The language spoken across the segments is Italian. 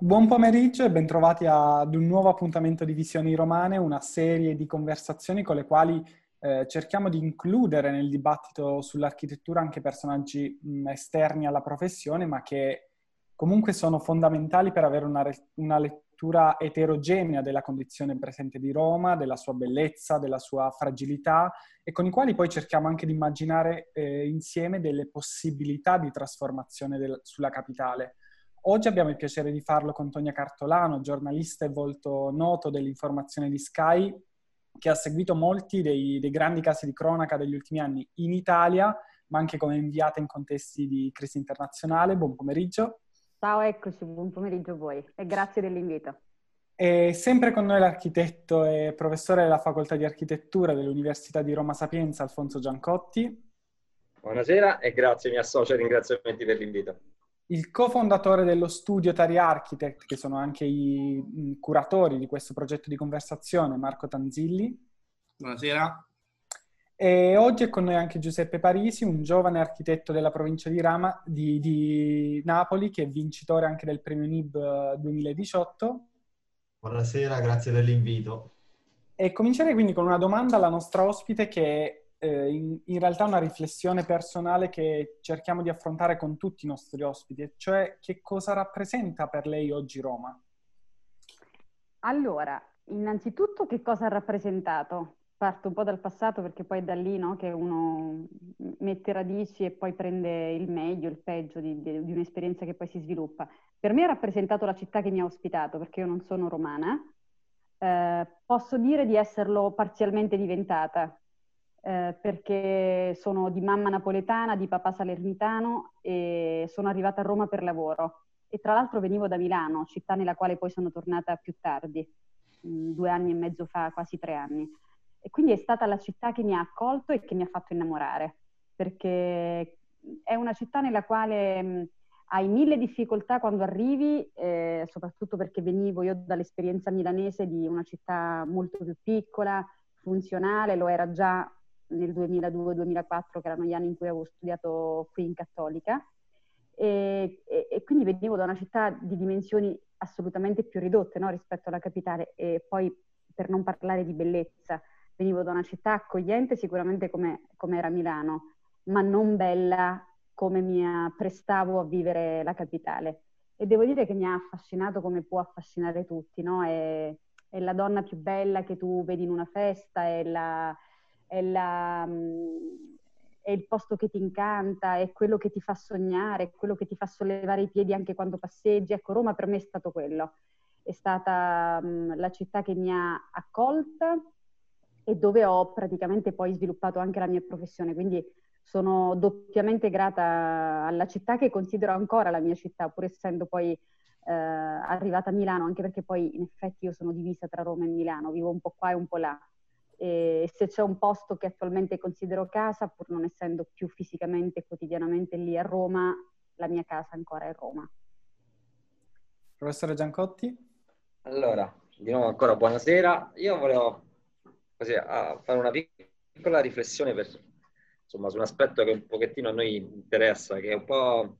Buon pomeriggio e bentrovati ad un nuovo appuntamento di Visioni Romane, una serie di conversazioni con le quali eh, cerchiamo di includere nel dibattito sull'architettura anche personaggi mh, esterni alla professione, ma che comunque sono fondamentali per avere una, una lettura eterogenea della condizione presente di Roma, della sua bellezza, della sua fragilità e con i quali poi cerchiamo anche di immaginare eh, insieme delle possibilità di trasformazione del, sulla capitale. Oggi abbiamo il piacere di farlo con Tonia Cartolano, giornalista e volto noto dell'informazione di Sky, che ha seguito molti dei, dei, grandi casi di cronaca degli ultimi anni in Italia, ma anche come inviata in contesti di crisi internazionale. Buon pomeriggio. Ciao, eccoci, buon pomeriggio a voi e grazie dell'invito. E sempre con noi l'architetto e professore della Facoltà di Architettura dell'Università di Roma Sapienza, Alfonso Giancotti. Buonasera e grazie, mi associo ai ringraziamenti per l'invito. Il cofondatore dello studio Tari Architect, che sono anche i curatori di questo progetto di conversazione, Marco Tanzilli. Buonasera. E oggi è con noi anche Giuseppe Parisi, un giovane architetto della provincia di, Rama, di, di Napoli, che è vincitore anche del premio NIB 2018. Buonasera, grazie dell'invito. E comincerei quindi con una domanda alla nostra ospite che eh, in, in, realtà una riflessione personale che cerchiamo di affrontare con tutti i nostri ospiti, cioè che cosa rappresenta per lei oggi Roma? Allora, innanzitutto che cosa ha rappresentato? parto un po' dal passato perché poi è da lì no, che uno mette radici e poi prende il meglio, il peggio di, di, di, un'esperienza che poi si sviluppa. Per me ha rappresentato la città che mi ha ospitato perché io non sono romana. Eh, posso dire di esserlo parzialmente diventata eh, perché sono di mamma napoletana, di papà salernitano e sono arrivata a Roma per lavoro. E tra l'altro venivo da Milano, città nella quale poi sono tornata più tardi, mh, due anni e mezzo fa, quasi tre anni. E quindi è stata la città che mi ha accolto e che mi ha fatto innamorare, perché è una città nella quale mh, hai mille difficoltà quando arrivi, eh, soprattutto perché venivo io dall'esperienza milanese di una città molto più piccola, funzionale, lo era già nel 2002-2004, che erano gli anni in cui avevo studiato qui in Cattolica, e, e, e quindi venivo da una città di dimensioni assolutamente più ridotte no, rispetto alla capitale, e poi per non parlare di bellezza, venivo da una città accogliente sicuramente come, come era Milano, ma non bella come mi prestavo a vivere la capitale. E devo dire che mi ha affascinato come può affascinare tutti, no? È, è la donna più bella che tu vedi in una festa, è, la, è, la, è il posto che ti incanta, è quello che ti fa sognare, è quello che ti fa sollevare i piedi anche quando passeggi. Ecco, Roma per me è stato quello. È stata um, la città che mi ha accolta, e dove ho praticamente poi sviluppato anche la mia professione. Quindi sono doppiamente grata alla città che considero ancora la mia città, pur essendo poi eh, arrivata a Milano, anche perché poi in effetti io sono divisa tra Roma e Milano, vivo un po' qua e un po' là. E se c'è un posto che attualmente considero casa, pur non essendo più fisicamente e quotidianamente lì a Roma, la mia casa ancora è Roma. Professore Giancotti? Allora, di nuovo ancora buonasera. Io volevo così, fare una piccola riflessione per, insomma, su un aspetto che un pochettino a noi interessa, che è un po'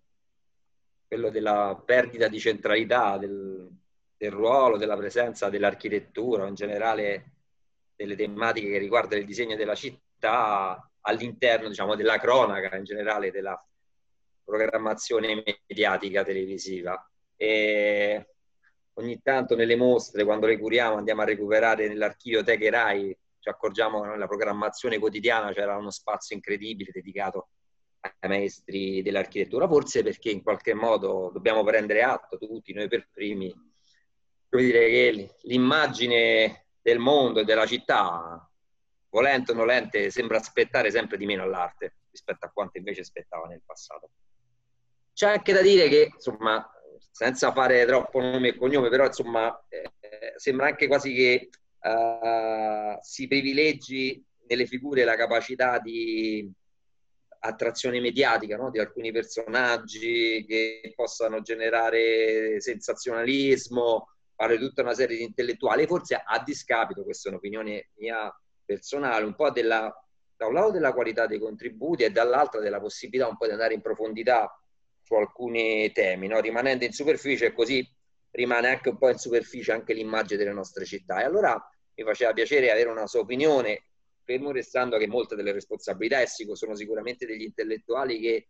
quello della perdita di centralità del, del ruolo, della presenza dell'architettura, in generale delle tematiche che riguardano il disegno della città all'interno diciamo, della cronaca, in generale della programmazione mediatica televisiva. E ogni tanto nelle mostre, quando le curiamo, andiamo a recuperare nell'archivio Teche Rai ci accorgiamo che nella programmazione quotidiana c'era uno spazio incredibile dedicato ai maestri dell'architettura, forse perché in qualche modo dobbiamo prendere atto tutti noi per primi, come dire che l'immagine del mondo e della città, volente o nolente, sembra aspettare sempre di meno all'arte rispetto a quanto invece aspettava nel passato. C'è anche da dire che, insomma, senza fare troppo nome e cognome, però insomma, eh, sembra anche quasi che uh, si privilegi nelle figure la capacità di attrazione mediatica no? di alcuni personaggi che possano generare sensazionalismo, fare tutta una serie di intellettuali, forse a discapito, questa è un'opinione mia personale, un po' della, da un lato della qualità dei contributi e dall'altro della possibilità un po' di andare in profondità su alcuni temi, no? rimanendo in superficie così rimane anche un po' in superficie anche l'immagine delle nostre città. E allora mi faceva piacere avere una sua opinione, fermo restando che molte delle responsabilità sono sicuramente degli intellettuali che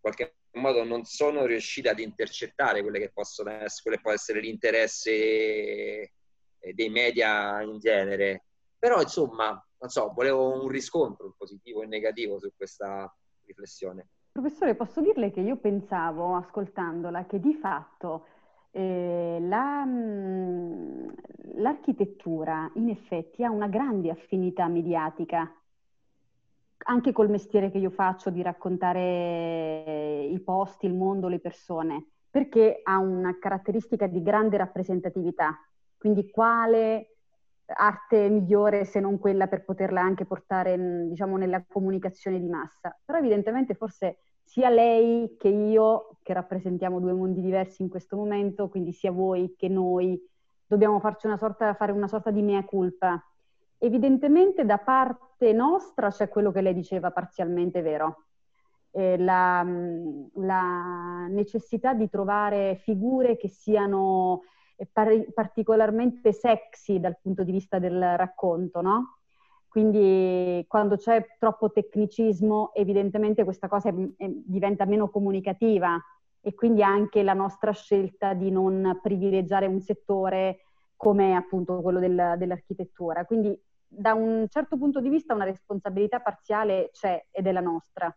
qualche modo non sono riusciti ad intercettare quelle che possono essere, quello che può essere l'interesse eh, dei media in genere. Però insomma, non so, volevo un riscontro positivo e negativo su questa riflessione. Professore, posso dirle che io pensavo, ascoltandola, che di fatto eh, la, mm, l'architettura in effetti ha una grande affinità mediatica, anche col mestiere che io faccio di raccontare i posti, il mondo, le persone, perché ha una caratteristica di grande rappresentatività. Quindi quale arte migliore se non quella per poterla anche portare, diciamo, nella comunicazione di massa? Però evidentemente forse sia lei che io, che rappresentiamo due mondi diversi in questo momento, quindi sia voi che noi, dobbiamo una sorta, fare una sorta di mea culpa. Evidentemente da parte nostra c'è quello che lei diceva parzialmente vero, eh, la, la, necessità di trovare figure che siano eh, par- particolarmente sexy dal punto di vista del racconto, no? Quindi quando c'è troppo tecnicismo, evidentemente questa cosa è, è, diventa meno comunicativa e quindi anche la nostra scelta di non privilegiare un settore come appunto quello del, dell'architettura. Quindi da un certo punto di vista una responsabilità parziale c'è ed è la nostra.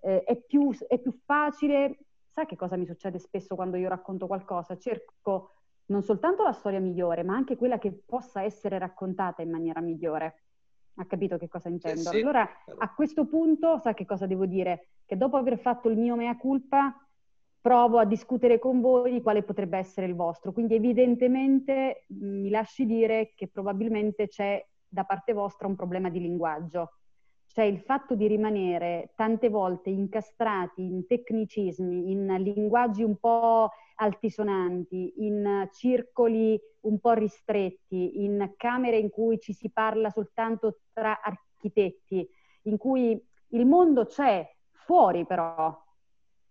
Eh, è, più, è più facile, sa che cosa mi succede spesso quando io racconto qualcosa? Cerco non soltanto la storia migliore, ma anche quella che possa essere raccontata in maniera migliore. Ha capito che cosa intendo? Sì, sì. Allora, a questo punto, sa che cosa devo dire? Che dopo aver fatto il mio mea culpa, provo a discutere con voi di quale potrebbe essere il vostro. Quindi evidentemente mi lasci dire che probabilmente c'è da parte vostra un problema di linguaggio. Cioè il fatto di rimanere tante volte incastrati in tecnicismi, in linguaggi un po' altisonanti, in circoli un po' ristretti, in camere in cui ci si parla soltanto tra architetti, in cui il mondo c'è fuori però,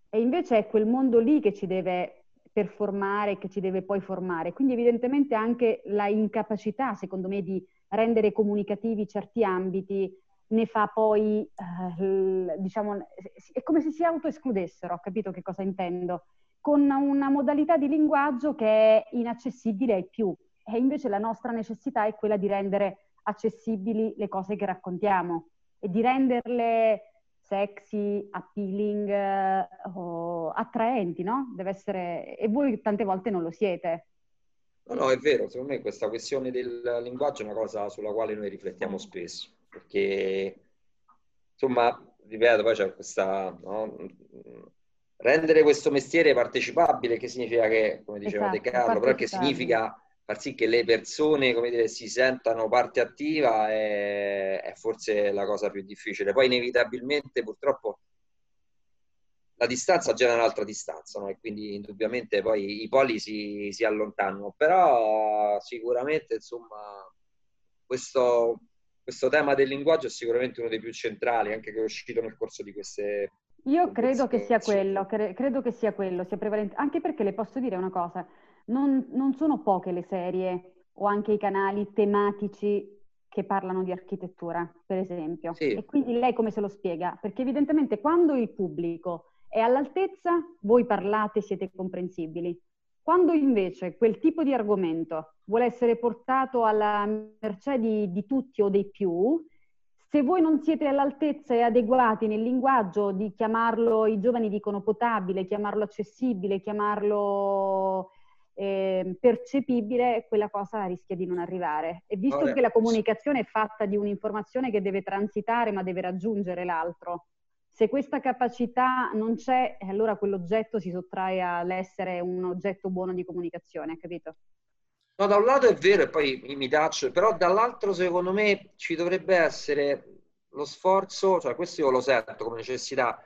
e invece è quel mondo lì che ci deve performare, che ci deve poi formare. Quindi evidentemente anche la incapacità, secondo me, di rendere comunicativi certi ambiti ne fa poi, eh, diciamo, è come se si autoescludessero, ho capito che cosa intendo, con una modalità di linguaggio che è inaccessibile ai più. E invece la nostra necessità è quella di rendere accessibili le cose che raccontiamo e di renderle sexy, appealing, eh, attraenti, no? Essere... E voi tante volte non lo siete. No, no, è vero, secondo me questa questione del linguaggio è una cosa sulla quale noi riflettiamo spesso perché insomma, ripeto, poi c'è questa... No? Rendere questo mestiere partecipabile, che significa che, come diceva esatto, De Carlo, però che significa far sì che le persone, come dire, si sentano parte attiva è, è forse la cosa più difficile. Poi inevitabilmente, purtroppo, la distanza genera un'altra distanza, no? e quindi indubbiamente poi i poli si, si allontanano, però sicuramente, insomma, questo questo tema del linguaggio è sicuramente uno dei più centrali, anche che è uscito nel corso di queste... Io credo che sia quello, cre- credo che sia quello, sia prevalente, anche perché le posso dire una cosa, non, non sono poche le serie o anche i canali tematici che parlano di architettura, per esempio. Sì. E quindi lei come se lo spiega? Perché evidentemente quando il pubblico è all'altezza, voi parlate, siete comprensibili. Quando invece quel tipo di argomento vuole essere portato alla mercé di, di tutti o dei più, se voi non siete all'altezza e adeguati nel linguaggio di chiamarlo, i giovani dicono potabile, chiamarlo accessibile, chiamarlo eh, percepibile, quella cosa rischia di non arrivare. E visto Vabbè. che la comunicazione è fatta di un'informazione che deve transitare ma deve raggiungere l'altro, se questa capacità non c'è, allora quell'oggetto si sottrae all'essere un oggetto buono di comunicazione, capito? No, da un lato è vero e poi mi taccio, però dall'altro secondo me ci dovrebbe essere lo sforzo, cioè questo io lo sento come necessità,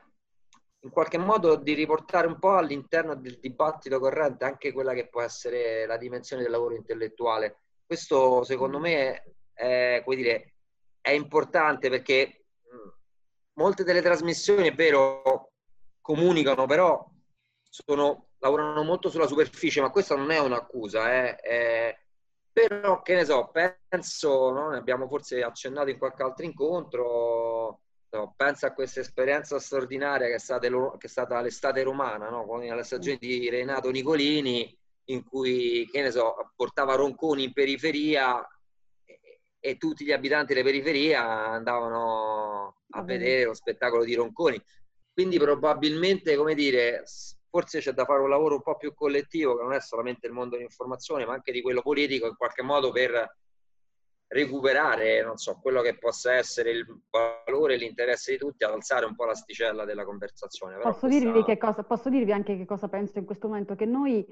in qualche modo di riportare un po' all'interno del dibattito corrente anche quella che può essere la dimensione del lavoro intellettuale. Questo secondo me è, è, dire, è importante perché molte delle trasmissioni, è vero, comunicano, però sono lavorano molto sulla superficie, ma questa non è un'accusa, eh, è, però che ne so, penso, no? ne abbiamo forse accennato in qualche altro incontro, no? penso a questa esperienza straordinaria che è stata, che è stata l'estate romana, no? con la stagione di Renato Nicolini, in cui, che ne so, portava Ronconi in periferia e, tutti gli abitanti delle periferie andavano a vedere lo spettacolo di Ronconi. Quindi probabilmente, come dire, forse c'è da fare un lavoro un po' più collettivo, che non è solamente il mondo dell'informazione, ma anche di quello politico, in qualche modo per recuperare, non so, quello che possa essere il valore e l'interesse di tutti ad alzare un po' l'asticella della conversazione. Posso, questa... dirvi cosa, posso, dirvi anche che cosa penso in questo momento, che noi,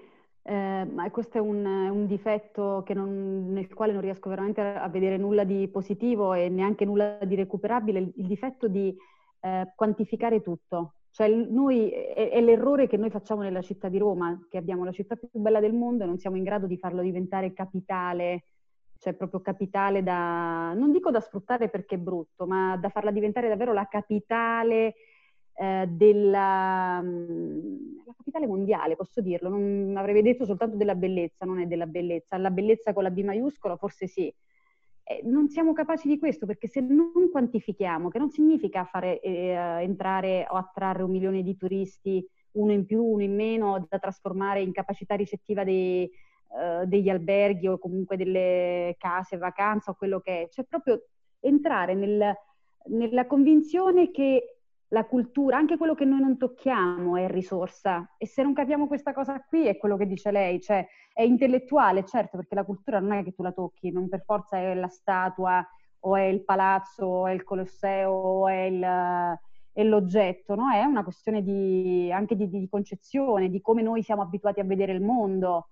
eh, questo è un, un difetto non, nel quale non riesco veramente a vedere nulla di positivo e neanche nulla di recuperabile, il, il difetto di eh, quantificare tutto. Cioè noi, è, è, l'errore che noi facciamo nella città di Roma, che abbiamo la città più bella del mondo e non siamo in grado di farlo diventare capitale, cioè proprio capitale da, non dico da sfruttare perché è brutto, ma da farla diventare davvero la capitale eh, della mm, capitale mondiale, posso dirlo, non avrei detto soltanto della bellezza, non è della bellezza, la bellezza con la B maiuscola forse sì, eh, non siamo capaci di questo perché se non quantifichiamo, che non significa fare eh, entrare o attrarre un milione di turisti, uno in più, uno in meno, da trasformare in capacità ricettiva dei, uh, degli alberghi o comunque delle case vacanza o quello che è, cioè proprio entrare nel, nella convinzione che la cultura, anche quello che noi non tocchiamo è risorsa e se non capiamo questa cosa qui è quello che dice lei, cioè è intellettuale, certo, perché la cultura non è che tu la tocchi, non per forza è la statua o è il palazzo o è il Colosseo o è, il, è l'oggetto, no? È una questione di, anche di, di, concezione, di come noi siamo abituati a vedere il mondo.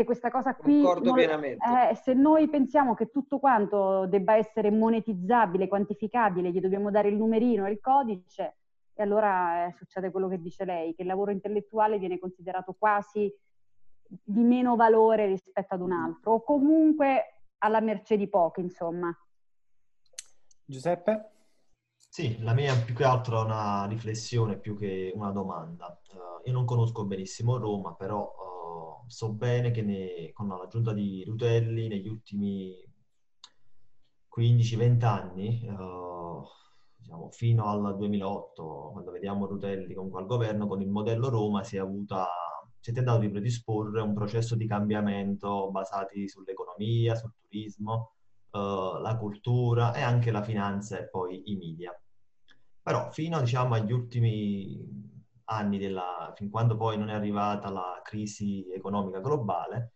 Se questa cosa qui... Pienamente. Eh, se noi pensiamo che tutto quanto debba essere monetizzabile, quantificabile, gli dobbiamo dare il numerino e il codice, e allora eh, succede quello che dice lei, che il lavoro intellettuale viene considerato quasi di meno valore rispetto ad un altro, o comunque alla mercé di pochi, insomma. Giuseppe? Sì, la mia più che altro è una riflessione più che una domanda. Uh, io non conosco benissimo Roma, però uh, so bene che ne, con la giunta di Rutelli negli ultimi 15-20 anni, uh, diciamo, fino al 2008, quando vediamo Rutelli comunque al governo, con il modello Roma si è avuta si è tentato di predisporre un processo di cambiamento basati sull'economia, sul turismo, eh, la cultura e anche la finanza e poi i media. Però fino diciamo, agli ultimi anni, della, fin quando poi non è arrivata la crisi economica globale,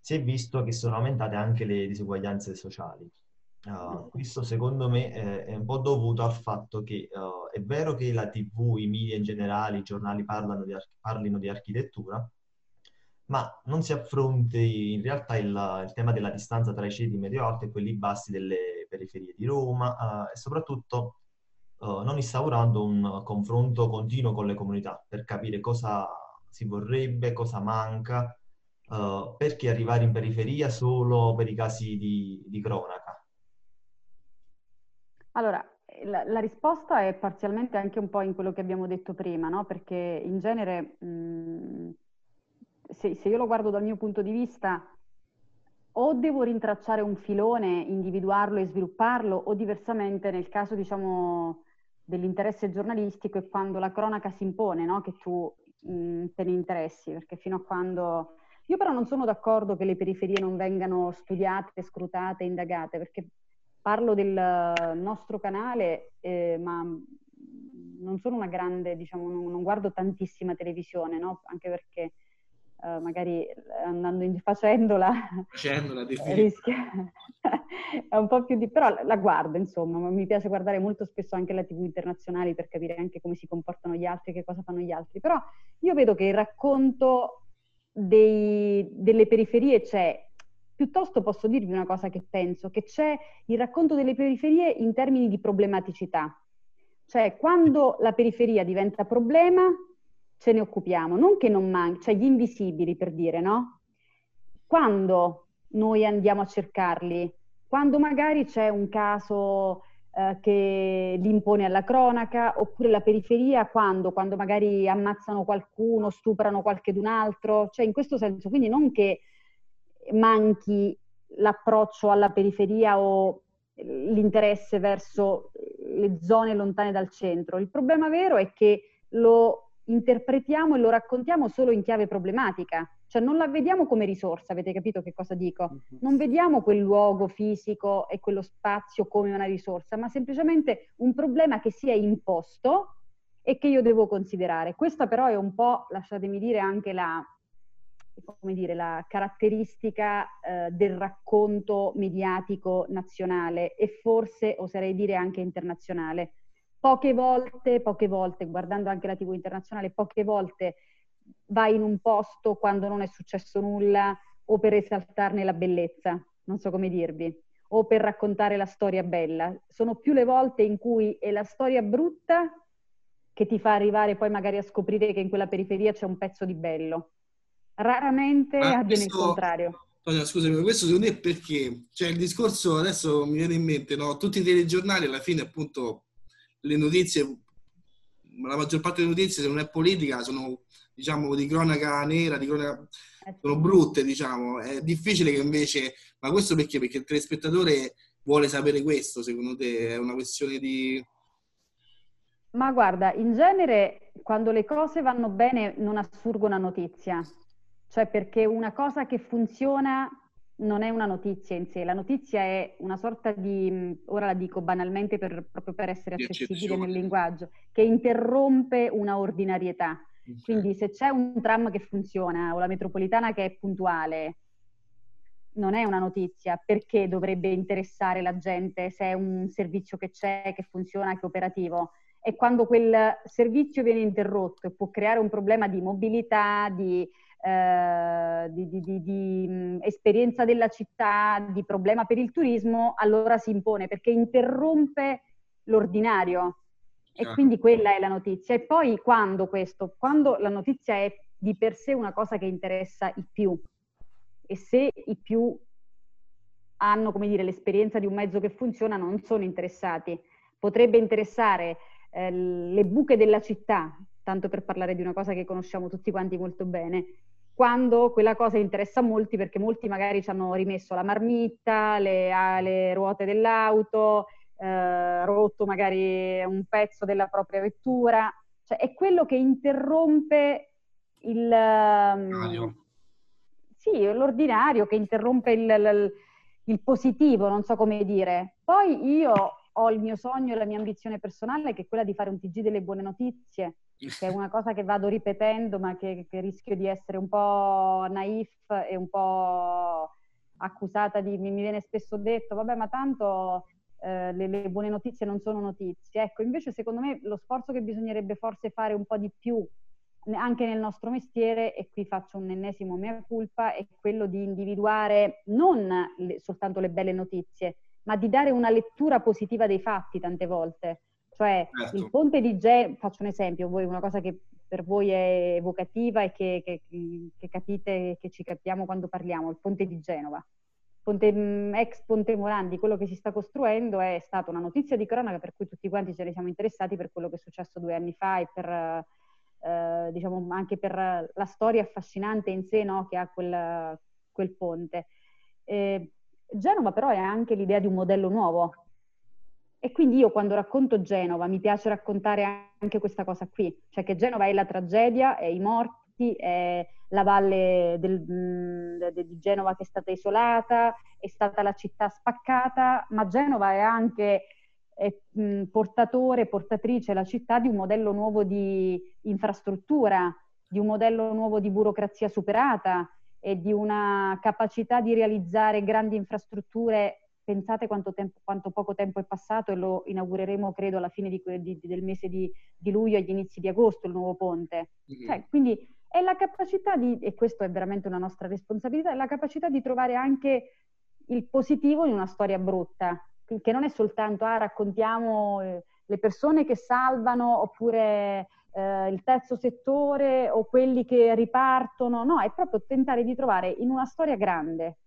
si è visto che sono aumentate anche le disuguaglianze sociali. Uh, questo secondo me è, un po' dovuto al fatto che uh, è vero che la TV, i media in generale, i giornali di, parlino di architettura, ma non si affronti in realtà il, il, tema della distanza tra i ceti medio-alti e quelli bassi delle periferie di Roma uh, e soprattutto non instaurando un confronto continuo con le comunità per capire cosa si vorrebbe, cosa manca, perché arrivare in periferia solo per i casi di, di cronaca allora, la, la, risposta è parzialmente anche un po' in quello che abbiamo detto prima, no? Perché in genere, mh, mm, se, se, io lo guardo dal mio punto di vista, o devo rintracciare un filone, individuarlo e svilupparlo, o diversamente nel caso, diciamo, dell'interesse giornalistico è quando la cronaca si impone, no? Che tu mh, mm, te ne interessi, perché fino a quando... Io però non sono d'accordo che le periferie non vengano studiate, scrutate, indagate, perché parlo del nostro canale, eh, ma non sono una grande, diciamo, non, non guardo tantissima televisione, no? Anche perché eh, magari andando in, facendola, facendola rischia è un po' più di... però la, la guardo, insomma, mi piace guardare molto spesso anche la tv internazionali per capire anche come si comportano gli altri, che cosa fanno gli altri, però io vedo che il racconto dei, delle periferie c'è. Piuttosto posso dirvi una cosa che penso, che c'è il racconto delle periferie in termini di problematicità. Cioè, quando la periferia diventa problema, ce ne occupiamo. Non che non manchi, cioè gli invisibili per dire, no? Quando noi andiamo a cercarli, quando magari c'è un caso eh, che li impone alla cronaca, oppure la periferia quando? Quando magari ammazzano qualcuno, stuprano qualcun altro, cioè in questo senso, quindi non che manchi l'approccio alla periferia o l'interesse verso le zone lontane dal centro. Il problema vero è che lo interpretiamo e lo raccontiamo solo in chiave problematica, cioè non la vediamo come risorsa, avete capito che cosa dico? Mhm. Non vediamo quel luogo fisico e quello spazio come una risorsa, ma semplicemente un problema che si è imposto e che io devo considerare. Questa però è un po', lasciatemi dire, anche la, dire, la caratteristica eh, del racconto mediatico nazionale e forse, oserei dire, anche internazionale. Poche volte, poche volte, guardando anche la TV internazionale, poche volte vai in un posto quando non è successo nulla o per esaltarne la bellezza, non so come dirvi, o per raccontare la storia bella. Sono più le volte in cui è la storia brutta che ti fa arrivare poi magari a scoprire che in quella periferia c'è un pezzo di bello. Raramente Ma avviene questo, il contrario. Tonia, scusami, questo secondo me è perché? Cioè il discorso, adesso mi viene in mente, no? tutti i telegiornali alla fine appunto le notizie, la maggior parte delle notizie se non è politica sono diciamo, di cronaca nera, di cronaca, eh sono brutte, diciamo. È difficile che invece, ma questo perché? Perché il telespettatore vuole sapere questo, secondo te? È una questione di... Ma guarda, in genere quando le cose vanno bene non assurgo una notizia, cioè perché una cosa che funziona non è una notizia in sé, la notizia è una sorta di, ora la dico banalmente per, proprio per essere accessibile nel linguaggio, che interrompe una ordinarietà. Quindi se c'è un tram che funziona o la metropolitana che è puntuale, non è una notizia, perché dovrebbe interessare la gente se è un servizio che c'è, che funziona, che è operativo? E quando quel servizio viene interrotto e può creare un problema di mobilità, di, eh, di, di, di, di esperienza della città, di problema per il turismo, allora si impone perché interrompe l'ordinario. E ah. quindi quella è la notizia. E poi quando questo? Quando la notizia è di per sé una cosa che interessa i più. E se i più hanno, come dire, l'esperienza di un mezzo che funziona, non sono interessati. Potrebbe interessare eh, le buche della città, tanto per parlare di una cosa che conosciamo tutti quanti molto bene, quando quella cosa interessa a molti perché molti magari ci hanno rimesso la marmitta, le, le ruote dell'auto, eh, rotto magari un pezzo della propria vettura, cioè è quello che interrompe il... Um, sì, l'ordinario, che interrompe il, il, il positivo, non so come dire. Poi io ho il mio sogno e la mia ambizione personale che è quella di fare un TG delle buone notizie, che è una cosa che vado ripetendo ma che, che rischio di essere un po' naif e un po' accusata di, mi viene spesso detto, vabbè ma tanto eh, le, le, buone notizie non sono notizie. Ecco, invece secondo me lo sforzo che bisognerebbe forse fare un po' di più anche nel nostro mestiere, e qui faccio un ennesimo mea culpa, è quello di individuare non le, soltanto le belle notizie, ma di dare una lettura positiva dei fatti tante volte. Cioè certo. il ponte di Genova, faccio un esempio, voi, una cosa che per voi è evocativa e che, che, che capite, che ci capiamo quando parliamo, il ponte di Genova. Ponte, mm, ex Ponte Morandi, quello che si sta costruendo è stata una notizia di cronaca per cui tutti quanti ce ne siamo interessati per quello che è successo due anni fa e per, eh, diciamo, anche per la storia affascinante in sé no, che ha quel, quel ponte. Eh, Genova però è anche l'idea di un modello nuovo. E quindi io quando racconto Genova mi piace raccontare anche questa cosa qui, cioè che Genova è la tragedia, è i morti, è la valle mm, di Genova che è stata isolata, è stata la città spaccata, ma Genova è anche è, mm, portatore, portatrice, la città di un modello nuovo di infrastruttura, di un modello nuovo di burocrazia superata e di una capacità di realizzare grandi infrastrutture. Pensate quanto, tempo, quanto poco tempo è passato e lo inaugureremo, credo, alla fine di, di, del mese di, di, luglio, agli inizi di agosto, il nuovo ponte. Mm-hmm. Cioè, quindi è la capacità di, e questo è veramente una nostra responsabilità, è la capacità di trovare anche il positivo in una storia brutta, che non è soltanto, ah, raccontiamo eh, le persone che salvano oppure eh, il terzo settore o quelli che ripartono, no, è proprio tentare di trovare in una storia grande,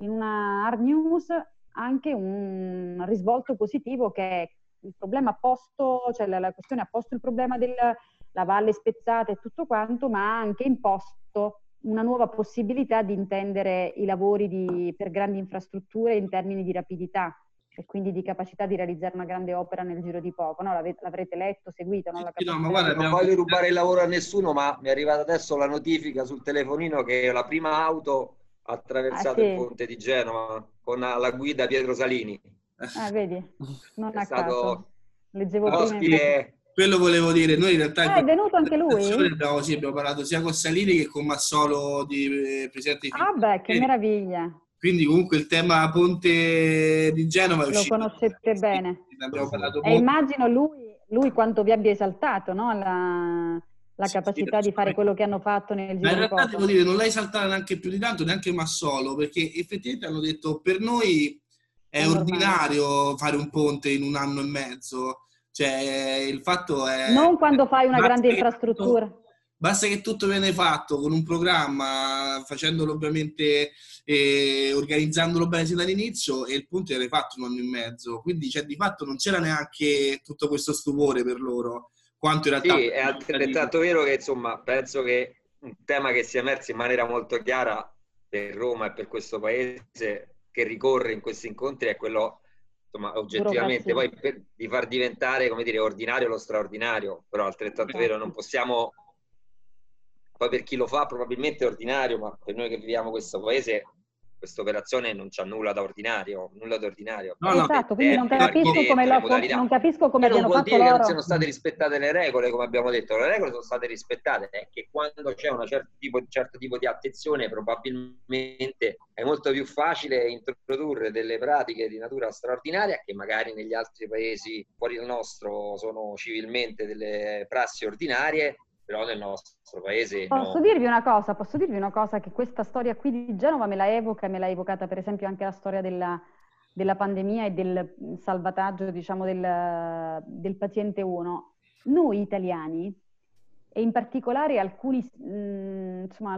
in una hard news, anche un risvolto positivo che è il problema posto, cioè la, la questione ha posto il problema della valle spezzata e tutto quanto, ma ha anche imposto una nuova possibilità di intendere i lavori di, per grandi infrastrutture in termini di rapidità e quindi di capacità di realizzare una grande opera nel giro di poco. No? l'avrete letto, seguito? No? no ma guarda, non voglio rubare il lavoro a nessuno, ma mi è arrivata adesso la notifica sul telefonino che la prima auto ha attraversato ah, sì. il ponte di Genova con la guida Pietro Salini. Ah, vedi? Non è a stato caso. Leggevo prima. Quello volevo dire, noi in realtà... Ah, è venuto anche lui? Abbiamo, sì, abbiamo parlato sia con Salini che con Massolo di eh, Presidente di Ah beh, che meraviglia! Quindi comunque il tema Ponte di Genova è uscito. Lo conoscete bene. E immagino lui, lui, quanto vi abbia esaltato, no? La, la capacità sì, di fare quello che hanno fatto nel giro Ma in realtà devo dire, non l'hai saltata neanche più di tanto, neanche Massolo, perché effettivamente hanno detto per noi è, è ordinario fare un ponte in un anno e mezzo cioè, il fatto è... Non quando fai una grande infrastruttura. Basta che tutto viene fatto con un programma, facendolo ovviamente, eh, organizzandolo bene sin dall'inizio e il punto viene fatto un anno e mezzo. Quindi, cioè, di fatto non c'era neanche tutto questo stupore per loro. Quanto in realtà... Sì, è altrettanto vero che, insomma, penso che un tema che sia emerso in maniera molto chiara per Roma e per questo paese che ricorre in questi incontri è quello insomma, oggettivamente poi per, di far diventare, come dire, ordinario lo straordinario, però altrettanto vero, non possiamo, poi per chi lo fa probabilmente è ordinario, ma per noi che viviamo questo paese questa operazione non c'ha nulla da ordinario, nulla da ordinario. No, esatto, quindi non capisco come, lo, non capisco come abbiano fatto dire loro. che non siano state rispettate le regole, come abbiamo detto, le regole sono state rispettate, è che quando c'è un certo tipo, certo tipo di attenzione probabilmente è molto più facile introdurre delle pratiche di natura straordinaria che magari negli altri paesi fuori dal nostro sono civilmente delle prassi ordinarie però nel nostro paese posso no. dirvi una cosa posso dirvi una cosa che questa storia qui di Genova me la evoca me l'ha evocata per esempio anche la storia della, della pandemia e del salvataggio diciamo del, del paziente 1 noi italiani e in particolare alcuni, mh, insomma,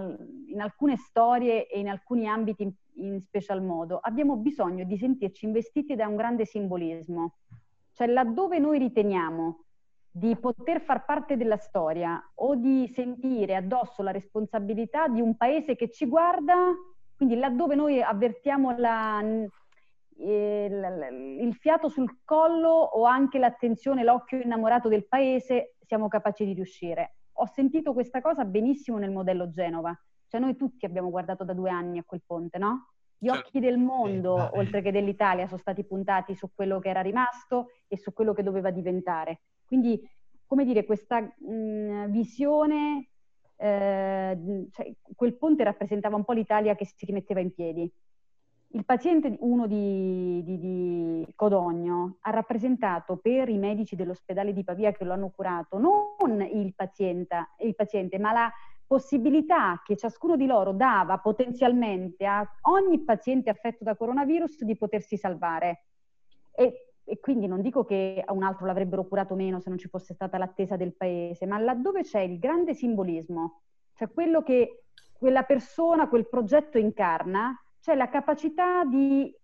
in alcune storie e in alcuni ambiti in, in special modo abbiamo bisogno di sentirci investiti da un grande simbolismo cioè laddove noi riteniamo di poter far parte della storia o di sentire addosso la responsabilità di un paese che ci guarda, quindi laddove noi avvertiamo la, il, il fiato sul collo o anche l'attenzione, l'occhio innamorato del paese, siamo capaci di riuscire. Ho sentito questa cosa benissimo nel modello Genova, cioè noi tutti abbiamo guardato da due anni a quel ponte, no? Gli certo. occhi del mondo, oltre che dell'Italia, sono stati puntati su quello che era rimasto e su quello che doveva diventare. Quindi, come dire, questa mh, visione, eh, cioè, quel ponte rappresentava un po' l'Italia che si rimetteva in piedi. Il paziente, uno di, di, di, Codogno, ha rappresentato per i medici dell'ospedale di Pavia che lo hanno curato non il paziente, il paziente ma la possibilità che ciascuno di loro dava potenzialmente a ogni paziente affetto da coronavirus di potersi salvare. E e quindi non dico che a un altro l'avrebbero curato meno se non ci fosse stata l'attesa del paese, ma laddove c'è il grande simbolismo, cioè quello che quella persona, quel progetto incarna, c'è la capacità di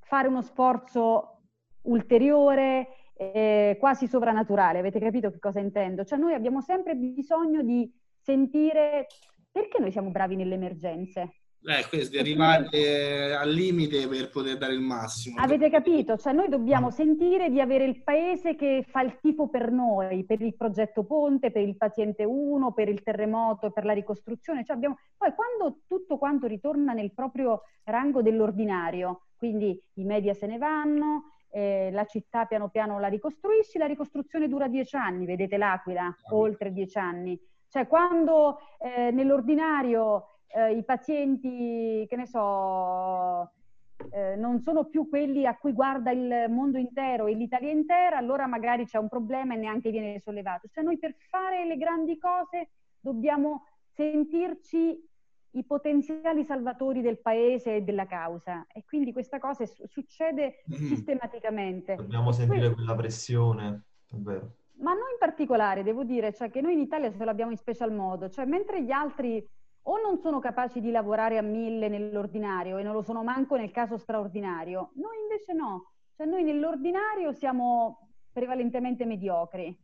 fare uno sforzo ulteriore, eh, quasi sovrannaturale. Avete capito che cosa intendo? Cioè noi abbiamo sempre bisogno di sentire perché noi siamo bravi nelle emergenze. Eh, questo, di arrivare al limite per poter dare il massimo. Avete capito? Cioè noi dobbiamo sentire di avere il paese che fa il tifo per noi, per il progetto Ponte, per il paziente 1, per il terremoto, per la ricostruzione. Cioè abbiamo... Poi quando tutto quanto ritorna nel proprio rango dell'ordinario, quindi i media se ne vanno, eh, la città piano piano la ricostruisci, la ricostruzione dura dieci anni, vedete l'Aquila, oltre dieci anni. Cioè quando eh, nell'ordinario eh, i pazienti, che ne so, eh, non sono più quelli a cui guarda il mondo intero e l'Italia intera, allora magari c'è un problema e neanche viene sollevato. Cioè noi per fare le grandi cose dobbiamo sentirci i potenziali salvatori del paese e della causa e quindi questa cosa succede mm. sistematicamente. Dobbiamo sentire Questo... quella pressione, è vero. Ma noi in particolare, devo dire, cioè che noi in Italia ce l'abbiamo in special modo, cioè mentre gli altri o non sono capaci di lavorare a mille nell'ordinario e non lo sono manco nel caso straordinario. Noi invece no, cioè noi nell'ordinario siamo prevalentemente mediocri.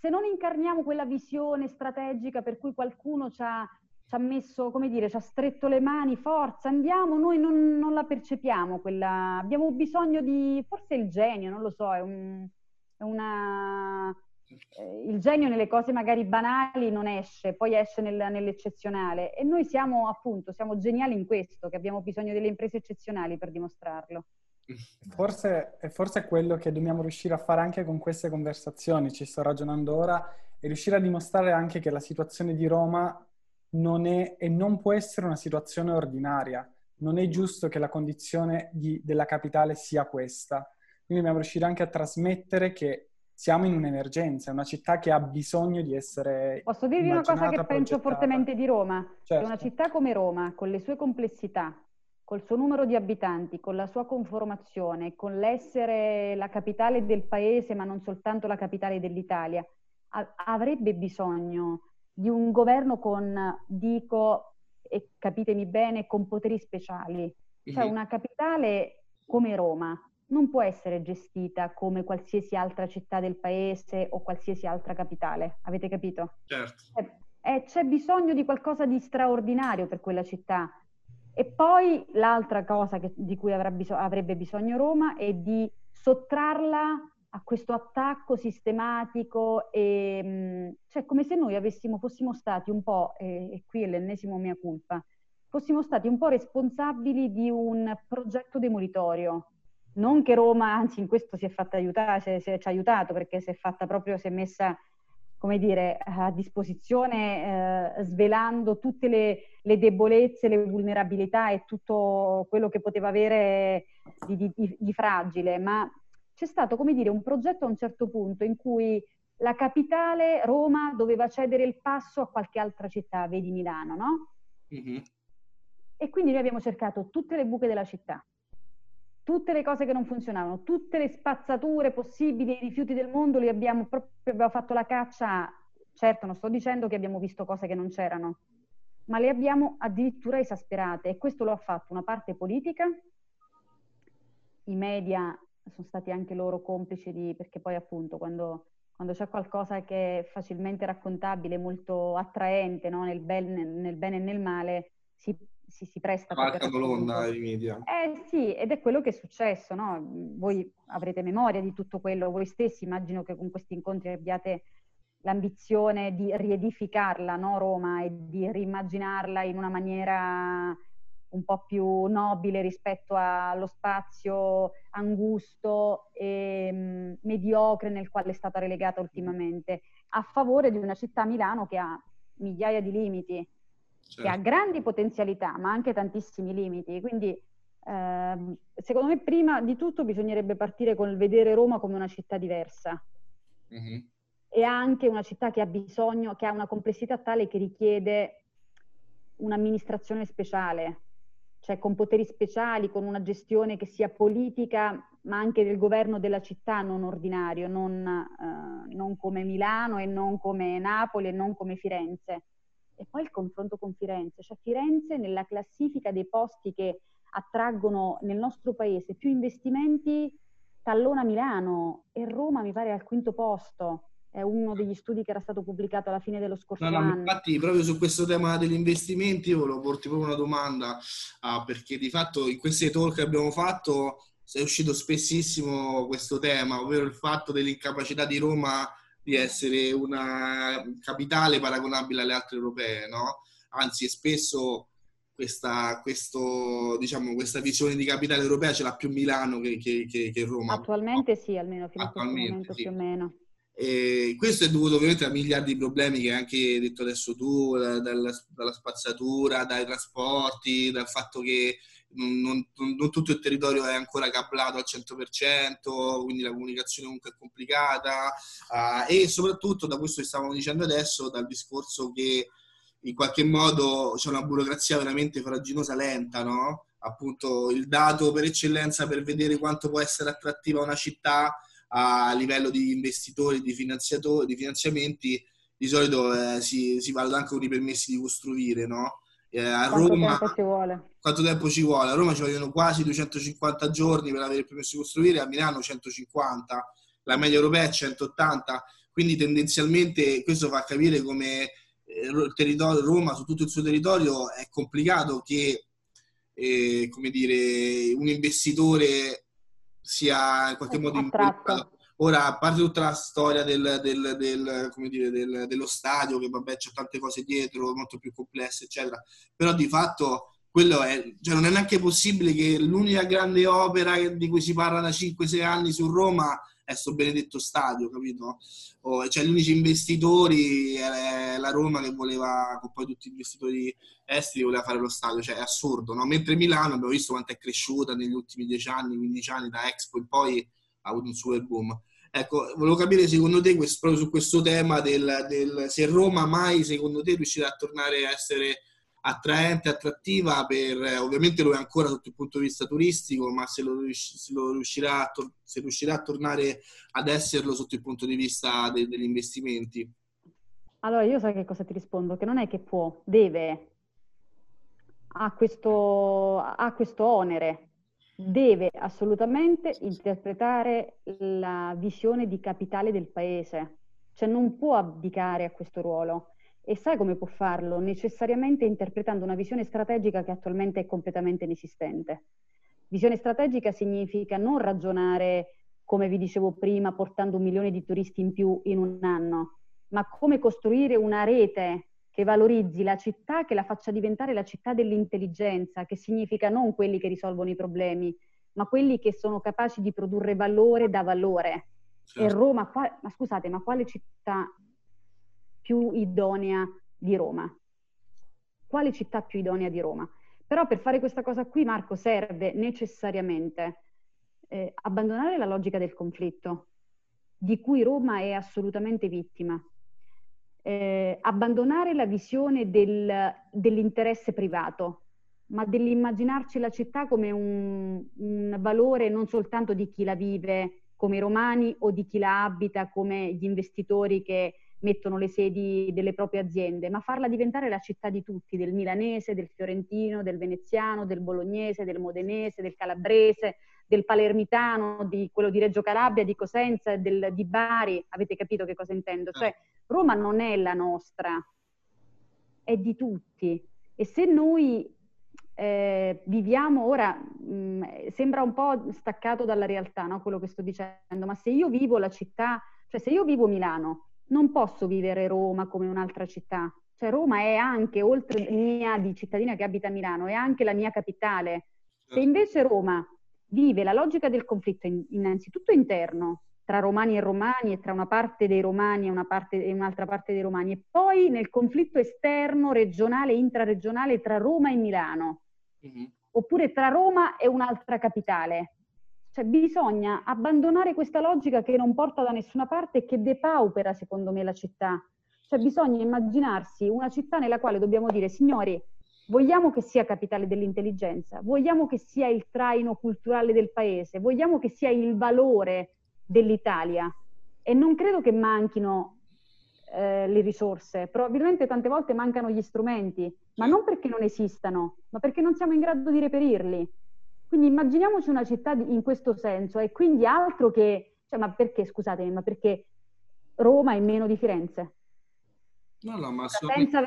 Se non incarniamo quella visione strategica per cui qualcuno ci ha, ci ha messo, come dire, ci ha stretto le mani, forza, andiamo, noi non, non la percepiamo, quella... abbiamo bisogno di, forse il genio, non lo so, è, un, è una il genio nelle cose magari banali non esce, poi esce nel, nell'eccezionale e noi siamo appunto, siamo geniali in questo, che abbiamo bisogno delle imprese eccezionali per dimostrarlo. Forse, forse è quello che dobbiamo riuscire a fare anche con queste conversazioni, ci sto ragionando ora, e riuscire a dimostrare anche che la situazione di Roma non è e non può essere una situazione ordinaria. Non è giusto che la condizione di, della capitale sia questa. Quindi dobbiamo riuscire anche a trasmettere che siamo in un'emergenza, è una città che ha bisogno di essere. Posso dirvi una cosa che penso fortemente di Roma? Certo. Che una città come Roma, con le sue complessità, col suo numero di abitanti, con la sua conformazione, con l'essere la capitale del paese, ma non soltanto la capitale dell'Italia, avrebbe bisogno di un governo con, dico, e capitemi bene, con poteri speciali. Cioè una capitale come Roma, non può essere gestita come qualsiasi altra città del paese o qualsiasi altra capitale. Avete capito? Certo. Eh, eh, c'è bisogno di qualcosa di straordinario per quella città. E poi l'altra cosa che, di cui bis- avrebbe bisogno Roma è di sottrarla a questo attacco sistematico e mh, cioè come se noi avessimo, fossimo stati un po', e, e qui è l'ennesimo mia colpa, fossimo stati un po' responsabili di un progetto demolitorio non che Roma, anzi in questo si è fatta aiutare, si, si, ci ha aiutato perché si è fatta proprio, si è messa come dire, a disposizione eh, svelando tutte le, le, debolezze, le vulnerabilità e tutto quello che poteva avere di, di, di fragile, ma c'è stato, come dire, un progetto a un certo punto in cui la capitale, Roma, doveva cedere il passo a qualche altra città, vedi Milano, no? Mm-hmm. E quindi noi abbiamo cercato tutte le buche della città, tutte le cose che non funzionavano, tutte le spazzature possibili, i rifiuti del mondo, li abbiamo proprio abbiamo fatto la caccia. Certo, non sto dicendo che abbiamo visto cose che non c'erano, ma le abbiamo addirittura esasperate e questo lo ha fatto una parte politica, i media sono stati anche loro complici di, perché poi appunto quando, quando c'è qualcosa che è facilmente raccontabile, molto attraente no? nel, bene, nel bene e nel male, si si, si presta... Marcano l'onda i media. Eh sì, ed è quello che è successo, no? Voi avrete memoria di tutto quello, voi stessi immagino che con questi incontri abbiate l'ambizione di riedificarla, no, Roma, e di rimmaginarla in una maniera un po' più nobile rispetto allo spazio angusto e mh, mm, mediocre nel quale è stata relegata ultimamente, a favore di una città Milano che ha migliaia di limiti, certo. che ha certo. grandi potenzialità, ma anche tantissimi limiti. Quindi, ehm, secondo me, prima di tutto bisognerebbe partire col vedere Roma come una città diversa. Mm-hmm. E anche una città che ha bisogno, che ha una complessità tale che richiede un'amministrazione speciale, cioè con poteri speciali, con una gestione che sia politica, ma anche del governo della città, non ordinario, non, eh, non come Milano e non come Napoli e non come Firenze e poi il confronto con Firenze, cioè Firenze nella classifica dei posti che attraggono nel nostro paese più investimenti tallona Milano e Roma mi pare al quinto posto. È uno degli studi che era stato pubblicato alla fine dello scorso no, no, anno. Infatti, proprio su questo tema degli investimenti, io volevo porti proprio una domanda, ah, perché di fatto in questi talk che abbiamo fatto è uscito spessissimo questo tema, ovvero il fatto dell'incapacità di Roma di essere una capitale paragonabile alle altre europee, no? Anzi, spesso questa, questo, diciamo, questa visione di capitale europea ce l'ha più Milano che, che, che, che Roma. Attualmente no? sì, almeno fino a questo momento sì. più o meno. E questo è dovuto ovviamente a miliardi di problemi che hai anche detto adesso tu, dalla, dalla spazzatura, dai trasporti, dal fatto che non, non, tutto il territorio è ancora cablato al 100%, quindi la comunicazione comunque è complicata uh, e soprattutto da questo che stavamo dicendo adesso, dal discorso che in qualche modo c'è una burocrazia veramente faraginosa, lenta, no? Appunto il dato per eccellenza per vedere quanto può essere attrattiva una città a livello di investitori, di di finanziamenti di solito eh, si, si valuta anche con i permessi di costruire, no? Eh, a quanto Roma, tempo ci vuole? Quanto tempo ci vuole? A Roma ci vogliono quasi 250 giorni per avere il permesso di costruire, a Milano 150, la media europea è 180, quindi tendenzialmente questo fa capire come eh, il territorio Roma su tutto il suo territorio è complicato che eh, come dire, un investitore sia in qualche modo attratto. Ora, a parte tutta la storia del, del, del, dire, dello stadio, che vabbè c'è tante cose dietro, molto più complesse, eccetera, però di fatto quello è, cioè non è neanche possibile che l'unica grande opera di cui si parla da 5-6 anni su Roma è sto benedetto stadio, capito? O, cioè, gli unici investitori è la Roma che voleva, con poi tutti gli investitori esteri, voleva fare lo stadio, cioè è assurdo, no? Mentre Milano abbiamo visto quanto è cresciuta negli ultimi 10 anni, 15 anni, da Expo in poi boom. Ecco, volevo capire secondo te questo, proprio su questo tema del, del, se Roma mai secondo te riuscirà a tornare a essere attraente, attrattiva per, ovviamente lo è ancora sotto il punto di vista turistico, ma se, lo, se, lo riuscirà, se riuscirà a tornare ad esserlo sotto il punto di vista de- degli investimenti. Allora, io so che cosa ti rispondo, che non è che può, deve, ha questo, ha questo onere, deve assolutamente interpretare la visione di capitale del paese, cioè non può abdicare a questo ruolo. E sai come può farlo? Necessariamente interpretando una visione strategica che attualmente è completamente inesistente. Visione strategica significa non ragionare, come vi dicevo prima, portando un milione di turisti in più in un anno, ma come costruire una rete che valorizzi la città, che la faccia diventare la città dell'intelligenza, che significa non quelli che risolvono i problemi, ma quelli che sono capaci di produrre valore da valore. Certo. E Roma, qua, ma scusate, ma quale città più idonea di Roma? Quale città più idonea di Roma? Però per fare questa cosa qui, Marco, serve necessariamente eh, abbandonare la logica del conflitto, di cui Roma è assolutamente vittima eh, abbandonare la visione del, dell'interesse privato, ma dell'immaginarci la città come un, un, valore non soltanto di chi la vive come i romani o di chi la abita come gli investitori che mettono le sedi delle proprie aziende, ma farla diventare la città di tutti, del milanese, del fiorentino, del veneziano, del bolognese, del modenese, del calabrese, del palermitano, di quello di Reggio Calabria, di Cosenza, del, di Bari, avete capito che cosa intendo? Cioè Roma non è la nostra, è di tutti. E se noi eh, viviamo ora, mh, mm, sembra un po' staccato dalla realtà, no? quello che sto dicendo, ma se io vivo la città, cioè se io vivo Milano, non posso vivere Roma come un'altra città. Cioè Roma è anche, oltre mia di cittadina che abita a Milano, è anche la mia capitale. Se certo. invece Roma vive la logica del conflitto in, innanzitutto interno, tra romani e romani e tra una parte dei romani e, una parte, e un'altra parte dei romani, e poi nel conflitto esterno, regionale, intraregionale tra Roma e Milano, mm-hmm. oppure tra Roma e un'altra capitale. Cioè bisogna abbandonare questa logica che non porta da nessuna parte e che depaupera, secondo me, la città. Cioè bisogna immaginarsi una città nella quale dobbiamo dire, signori, vogliamo che sia capitale dell'intelligenza, vogliamo che sia il traino culturale del paese, vogliamo che sia il valore dell'Italia e non credo che manchino eh, le risorse, probabilmente tante volte mancano gli strumenti, ma non perché non esistano, ma perché non siamo in grado di reperirli. Quindi immaginiamoci una città di, in questo senso e quindi altro che, cioè, ma perché, scusatemi, ma perché Roma è meno di Firenze? No, no, ma senza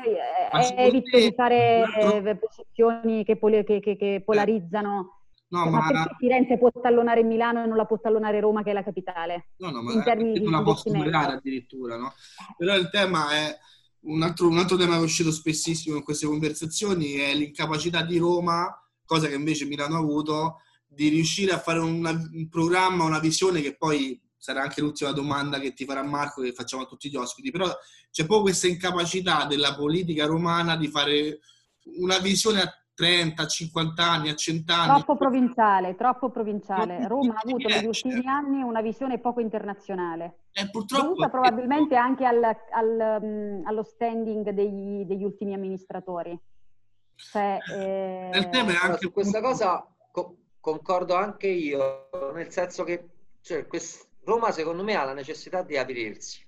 evito di fare eh, posizioni che, poli- che, che, che polarizzano No, cioè, ma, ma perché Firenze può tallonare Milano e non la può tallonare Roma, che è la capitale? No, no, ma in termini di non la può superare addirittura, no? Però il tema è un altro, un altro tema che è uscito spessissimo in queste conversazioni è l'incapacità di Roma, cosa che invece Milano ha avuto, di riuscire a fare una, un programma, una visione che poi sarà anche l'ultima domanda che ti farà Marco, che facciamo a tutti gli ospiti, però c'è proprio questa incapacità della politica romana di fare una visione a 30, 50 anni, a 100 anni. Troppo provinciale, troppo provinciale. Roma ha avuto negli ultimi anni una visione poco internazionale. Eh, purtroppo... Dovuta probabilmente anche al, al, um, allo standing degli, degli, ultimi amministratori. Cioè, eh... Il tema è anche... Su questa cosa co- concordo anche io, nel senso che cioè, quest- Roma secondo me ha la necessità di aprirsi.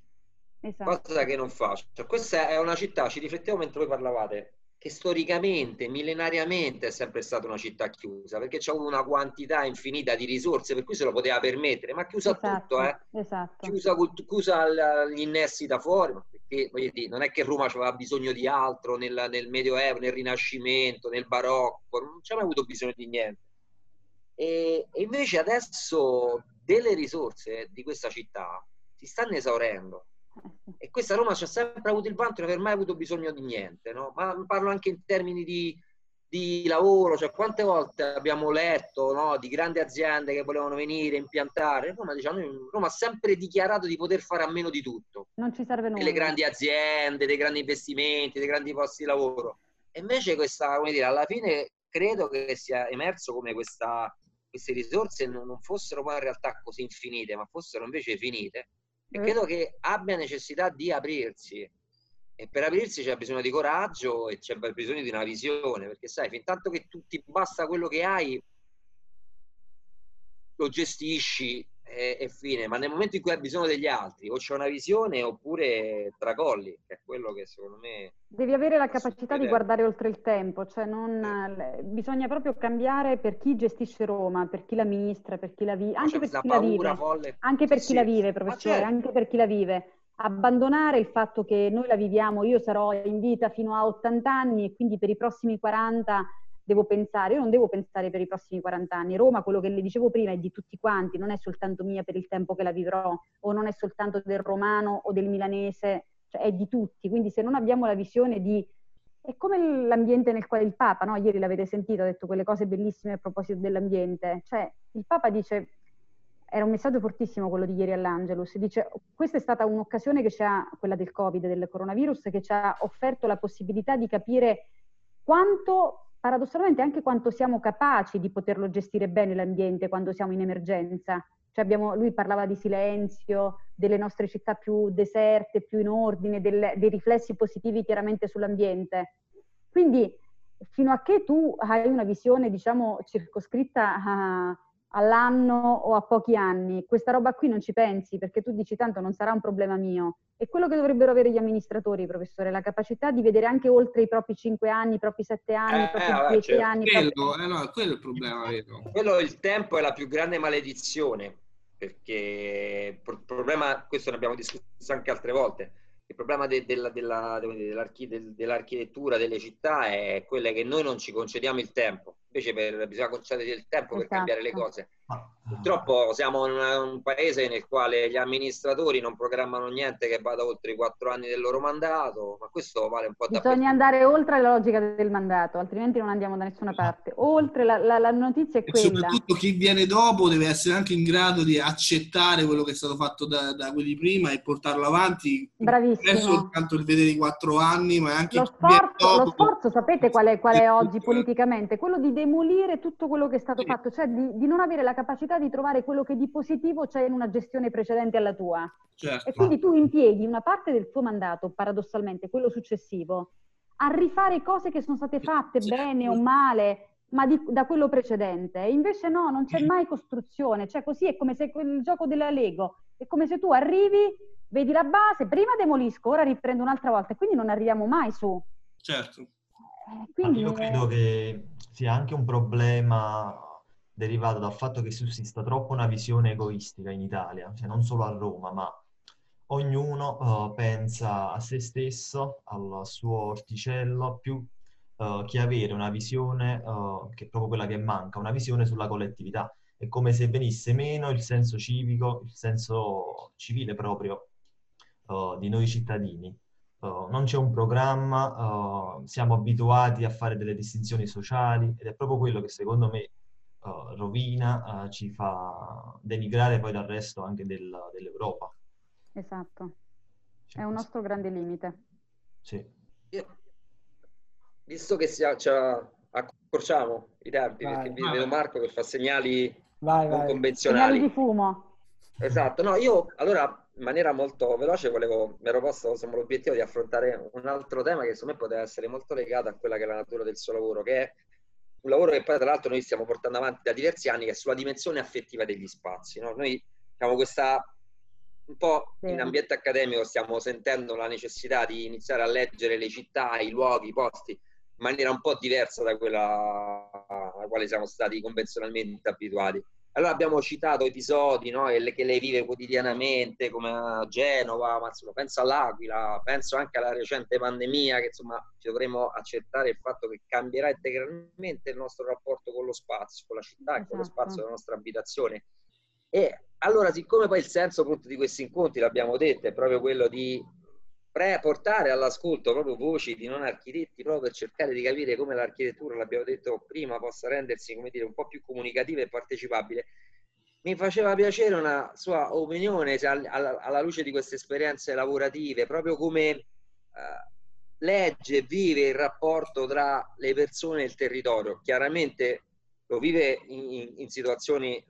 esatto. cosa che non faccio. Questa è una città, ci riflettevo mentre voi parlavate, che storicamente, millenariamente è sempre stata una città chiusa, perché c'è una quantità infinita di risorse, per cui se lo poteva permettere, ma chiusa esatto, tutto, eh? esatto. chiusa, chiusa gli innessi da fuori, perché dire, non è che Roma aveva bisogno di altro nel, nel Medioevo, nel Rinascimento, nel Barocco, non c'è mai avuto bisogno di niente. E, e invece adesso delle risorse di questa città si stanno esaurendo e questa Roma ci ha sempre avuto il vanto di non aver mai avuto bisogno di niente, no? ma parlo anche in termini di, di lavoro, cioè quante volte abbiamo letto no, di grandi aziende che volevano venire, impiantare, Roma, diciamo, Roma ha sempre dichiarato di poter fare a meno di tutto. Non ci serve nulla. Delle grandi aziende, dei grandi investimenti, dei grandi posti di lavoro. E invece questa, come dire, alla fine credo che sia emerso come questa, queste risorse non, non fossero poi in realtà così infinite, ma fossero invece finite. E credo che abbia necessità di aprirsi. E per aprirsi c'è bisogno di coraggio e c'è bisogno di una visione perché sai fin tanto che tu ti basta quello che hai lo gestisci e, e, fine, ma nel momento in cui hai bisogno degli altri o c'è una visione oppure tracolli, che è quello che secondo me... Devi avere la capacità di guardare oltre il tempo, cioè non, bisogna proprio cambiare per chi gestisce Roma, per chi l'amministra, per chi la vive, anche per chi la vive, anche per chi sì. la vive, professore, certo. anche per chi la vive. Abbandonare il fatto che noi la viviamo, io sarò in vita fino a 80 anni e quindi per i prossimi 40 devo pensare, io non devo pensare per i prossimi 40 anni. Roma, quello che le dicevo prima, è di tutti quanti, non è soltanto mia per il tempo che la vivrò, o non è soltanto del romano o del milanese, cioè è di tutti. Quindi se non abbiamo la visione di... È come l'ambiente nel quale il Papa, no? ieri l'avete sentito, ha detto quelle cose bellissime a proposito dell'ambiente. Cioè, il Papa dice, era un messaggio fortissimo quello di ieri all'Angelus, dice questa è stata un'occasione che ci ha, quella del Covid, del coronavirus, che ci ha offerto la possibilità di capire quanto paradossalmente anche quanto siamo capaci di poterlo gestire bene l'ambiente quando siamo in emergenza. Cioè abbiamo, lui parlava di silenzio, delle nostre città più deserte, più in ordine, del, dei riflessi positivi chiaramente sull'ambiente. Quindi fino a che tu hai una visione, diciamo, circoscritta a, all'anno o a pochi anni, questa roba qui non ci pensi perché tu dici tanto non sarà un problema mio. È quello che dovrebbero avere gli amministratori, professore, la capacità di vedere anche oltre i propri 5 anni, i propri 7 anni, eh, i propri 10 certo. anni. Quello, propri... eh, no, quello è il problema, vedo. Quello il tempo è la più grande maledizione, perché il problema, questo ne abbiamo discusso anche altre volte, il problema de, della, della, dell'architettura delle città è quello che noi non ci concediamo il tempo invece per, bisogna concedere il tempo esatto. per cambiare le cose. Purtroppo siamo in un paese nel quale gli amministratori non programmano niente che vada oltre i quattro anni del loro mandato, ma questo vale un po' da Bisogna andare oltre la logica del mandato, altrimenti non andiamo da nessuna parte. Oltre la, la, la notizia è e quella. soprattutto chi viene dopo deve essere anche in grado di accettare quello che è stato fatto da, da quelli prima e portarlo avanti. Bravissimo. Non è soltanto il vedere i quattro anni, ma anche lo sforzo, lo sforzo sapete qual è, qual è oggi politicamente? Quello di demolire tutto quello che è stato sì. fatto, cioè di, di, non avere la capacità di trovare quello che di positivo c'è in una gestione precedente alla tua. Certo. E quindi tu impieghi una parte del tuo mandato, paradossalmente, quello successivo, a rifare cose che sono state fatte certo. bene o male, ma di, da quello precedente. E invece no, non c'è mai costruzione, cioè così è come se il gioco della Lego, è come se tu arrivi, vedi la base, prima demolisco, ora riprendo un'altra volta, e quindi non arriviamo mai su. Certo. Eh, quindi... Io credo che sia anche un problema derivato dal fatto che sussista troppo una visione egoistica in Italia, cioè non solo a Roma, ma ognuno uh, pensa a se stesso, al suo orticello, più uh, che avere una visione, uh, che è proprio quella che manca, una visione sulla collettività. È come se venisse meno il senso civico, il senso civile proprio di noi cittadini. Non c'è un programma, siamo abituati a fare delle distinzioni sociali ed è proprio quello che secondo me uh, rovina, ci fa denigrare poi dal resto anche del, dell'Europa. Esatto, è un nostro grande limite. Sì. Io, visto che si, cioè, accorciamo i tempi, vai, perché vai. vedo Marco che fa segnali vai, non convenzionali. Segnali di fumo. Esatto, no, io allora in maniera molto veloce volevo, mi ero posto insomma, l'obiettivo di affrontare un altro tema che secondo me poteva essere molto legato a quella che è la natura del suo lavoro, che è un lavoro che poi tra l'altro noi stiamo portando avanti da diversi anni, che è sulla dimensione affettiva degli spazi. No? Noi abbiamo questa un po' in ambiente accademico stiamo sentendo la necessità di iniziare a leggere le città, i luoghi, i posti in maniera un po' diversa da quella alla quale siamo stati convenzionalmente abituati. Allora abbiamo citato episodi no, che lei vive quotidianamente, come a Genova, ma insomma, penso all'Aquila, penso anche alla recente pandemia, che insomma ci dovremo accettare il fatto che cambierà integralmente il nostro rapporto con lo spazio, con la città esatto. e con lo spazio esatto. della nostra abitazione. E allora, siccome poi il senso appunto di questi incontri, l'abbiamo detto, è proprio quello di portare all'ascolto proprio voci di non architetti, proprio per cercare di capire come l'architettura, l'abbiamo detto prima, possa rendersi, come dire, un po' più comunicativa e partecipabile. Mi faceva piacere una sua opinione alla, luce di queste esperienze lavorative, proprio come uh, legge e vive il rapporto tra le persone e il territorio. Chiaramente lo vive in, in situazioni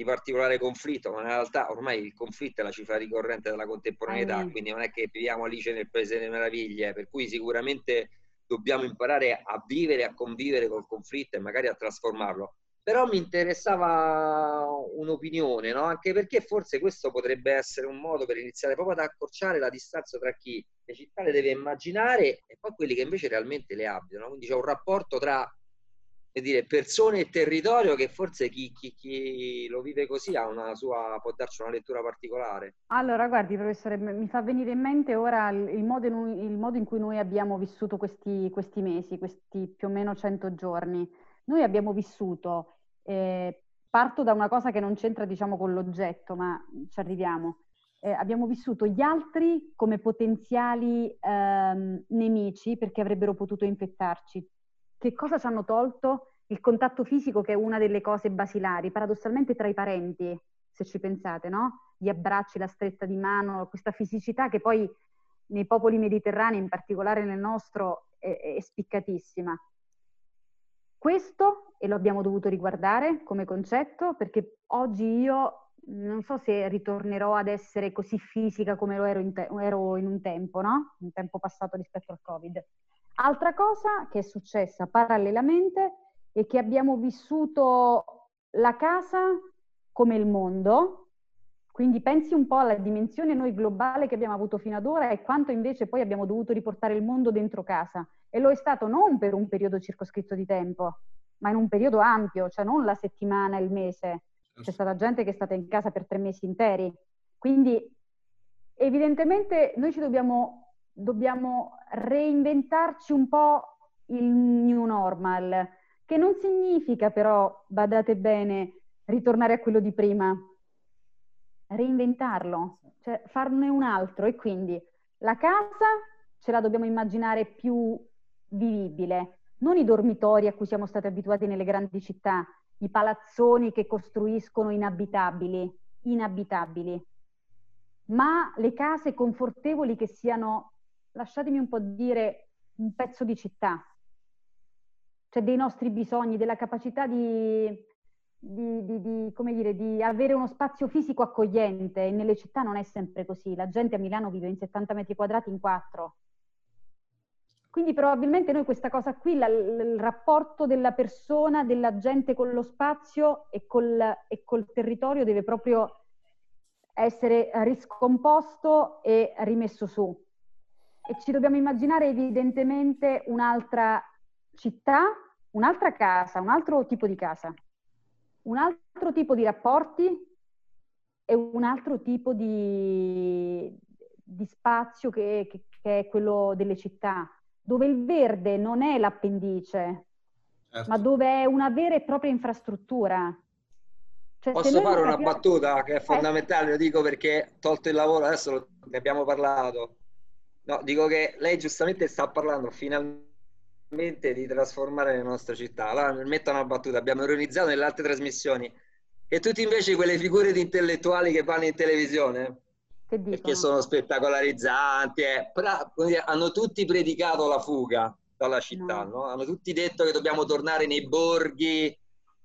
di particolare conflitto, ma in realtà ormai il conflitto è la cifra ricorrente della contemporaneità, ah, quindi non è che viviamo Alice nel Paese delle Meraviglie, per cui sicuramente dobbiamo imparare a vivere, a convivere col conflitto e magari a trasformarlo. Però mi interessava un'opinione, no? anche perché forse questo potrebbe essere un modo per iniziare proprio ad accorciare la distanza tra chi le città le deve immaginare e poi quelli che invece realmente le abitano. Quindi c'è un rapporto tra dire, persone e territorio che forse chi, chi, chi, lo vive così sua, può darci una lettura particolare. Allora, guardi, professore, mi fa venire in mente ora il modo in, il modo in cui noi abbiamo vissuto questi, questi, mesi, questi più o meno 100 giorni. Noi abbiamo vissuto, eh, parto da una cosa che non c'entra diciamo con l'oggetto, ma ci arriviamo. Eh, abbiamo vissuto gli altri come potenziali ehm, nemici perché avrebbero potuto infettarci che cosa ci hanno tolto? Il contatto fisico che è una delle cose basilari, paradossalmente tra i parenti, se ci pensate, no? Gli abbracci, la stretta di mano, questa fisicità che poi nei popoli mediterranei, in particolare nel nostro, è, è spiccatissima. Questo, e lo abbiamo dovuto riguardare come concetto, perché oggi io non so se ritornerò ad essere così fisica come lo ero in, te- ero in un tempo, no? Un tempo passato rispetto al Covid. Altra cosa che è successa parallelamente è che abbiamo vissuto la casa come il mondo, quindi pensi un po' alla dimensione noi globale che abbiamo avuto fino ad ora e quanto invece poi abbiamo dovuto riportare il mondo dentro casa. E lo è stato non per un periodo circoscritto di tempo, ma in un periodo ampio, cioè non la settimana, il mese. C'è stata gente che è stata in casa per tre mesi interi. Quindi evidentemente noi ci dobbiamo dobbiamo reinventarci un po' il new normal, che non significa però, badate bene, ritornare a quello di prima, reinventarlo, cioè farne un altro e quindi la casa ce la dobbiamo immaginare più vivibile, non i dormitori a cui siamo stati abituati nelle grandi città, i palazzoni che costruiscono inabitabili, inabitabili, ma le case confortevoli che siano lasciatemi un po' dire, un pezzo di città, cioè dei nostri bisogni, della capacità di, di, di, di, come dire, di avere uno spazio fisico accogliente e nelle città non è sempre così. La gente a Milano vive in 70 metri quadrati in quattro. Quindi probabilmente noi questa cosa qui, la, il rapporto della persona, della gente con lo spazio e col, e col territorio deve proprio essere riscomposto e rimesso su e ci dobbiamo immaginare evidentemente un'altra città, un'altra casa, un altro tipo di casa, un altro tipo di rapporti e un altro tipo di, di spazio che, che, che, è quello delle città, dove il verde non è l'appendice, certo. ma dove è una vera e propria infrastruttura. Cioè, Posso fare una capiamo... battuta che è fondamentale, eh. lo dico perché tolto il lavoro, adesso ne abbiamo parlato No, dico che lei giustamente sta parlando finalmente di trasformare le nostre città. Allora, metto una battuta, abbiamo ironizzato nelle altre trasmissioni e tutti invece quelle figure di intellettuali che vanno in televisione, che sono spettacolarizzanti, eh, però, hanno tutti predicato la fuga dalla città, no. No? hanno tutti detto che dobbiamo tornare nei borghi,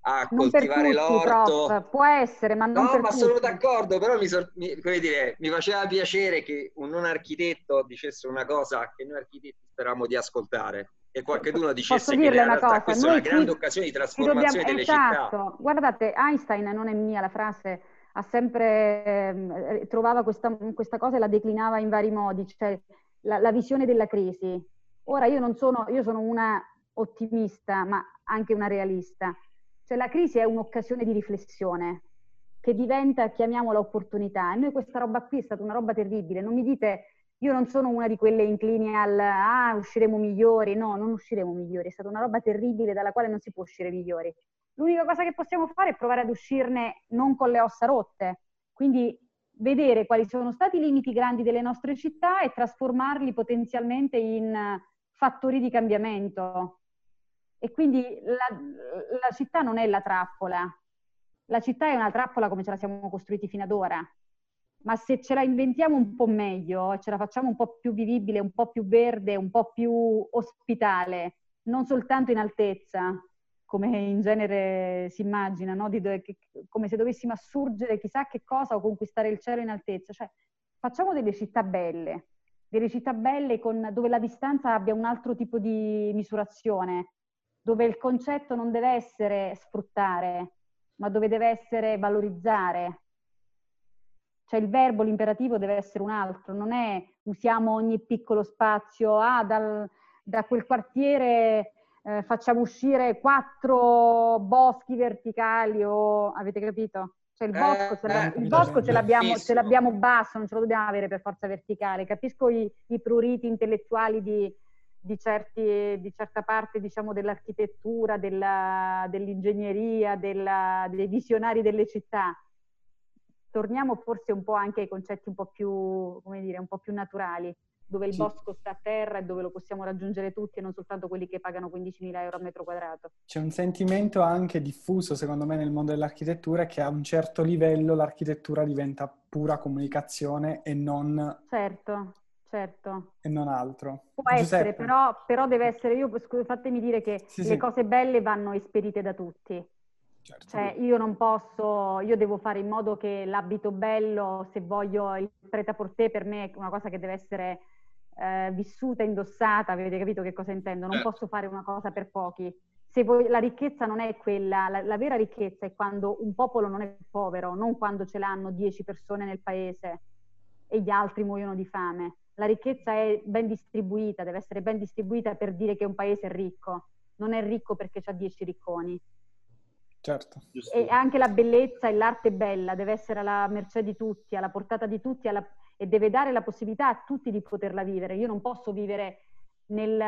a non coltivare tutti, l'orto. Prof. Può essere, ma non No, ma tutti. sono d'accordo, però mi, so, mi, dire, mi, faceva piacere che un non architetto dicesse una cosa che noi architetti speravamo di ascoltare e qualcuno dicesse che in realtà questa è una grande occasione di trasformazione dobbiamo, delle esatto. città. Guardate, Einstein non è mia la frase, ha sempre eh, trovava questa, questa, cosa e la declinava in vari modi, cioè la, la visione della crisi. Ora io non sono, io sono una ottimista, ma anche una realista. Cioè la crisi è un'occasione di riflessione che diventa, chiamiamola opportunità. E noi questa roba qui è stata una roba terribile. Non mi dite, io non sono una di quelle inclini al, ah, usciremo migliori. No, non usciremo migliori. È stata una roba terribile dalla quale non si può uscire migliori. L'unica cosa che possiamo fare è provare ad uscirne non con le ossa rotte. Quindi vedere quali sono stati i limiti grandi delle nostre città e trasformarli potenzialmente in fattori di cambiamento. E quindi la, la città non è la trappola, la città è una trappola come ce la siamo costruiti fino ad ora, ma se ce la inventiamo un po' meglio, ce la facciamo un po' più vivibile, un po' più verde, un po' più ospitale, non soltanto in altezza, come in genere si immagina, no? do- che, come se dovessimo assurgere chissà che cosa o conquistare il cielo in altezza. Cioè, facciamo delle città belle, delle città belle con, dove la distanza abbia un altro tipo di misurazione, dove il concetto non deve essere sfruttare, ma dove deve essere valorizzare. Cioè il verbo, l'imperativo deve essere un altro, non è usiamo ogni piccolo spazio, ah, dal, da quel quartiere eh, facciamo uscire quattro boschi verticali o avete capito? Cioè il eh, bosco, ce, eh, il bosco ce, l'abbiamo, ce, l'abbiamo, basso, non ce lo dobbiamo avere per forza verticale. Capisco i, i pruriti intellettuali di, di, certi, di, certa parte diciamo, dell'architettura, della, dell'ingegneria, della, dei visionari delle città. Torniamo forse un po' anche ai concetti un po' più, come dire, un po' più naturali dove il sì. bosco sta a terra e dove lo possiamo raggiungere tutti e non soltanto quelli che pagano 15.000 euro a metro quadrato. C'è un sentimento anche diffuso, secondo me, nel mondo dell'architettura che a un certo livello l'architettura diventa pura comunicazione e non... Certo, certo. E non altro. Può Giuseppe. essere, però, però, deve essere... Io, fatemi dire che sì, le sì. cose belle vanno esperite da tutti. Certo. Cioè, io non posso, io devo fare in modo che l'abito bello, se voglio il prêt-à-porter, per me è una cosa che deve essere eh, vissuta, indossata, avete capito che cosa intendo? Non eh. posso fare una cosa per pochi. Se voi, la ricchezza non è quella, la, la, vera ricchezza è quando un popolo non è povero, non quando ce l'hanno dieci persone nel paese e gli altri muoiono di fame. La ricchezza è ben distribuita, deve essere ben distribuita per dire che un paese è ricco. Non è ricco perché ha dieci ricconi. Certo. E anche la bellezza e l'arte bella deve essere alla mercé di tutti, alla portata di tutti, alla e deve dare la possibilità a tutti di poterla vivere. Io non posso vivere nel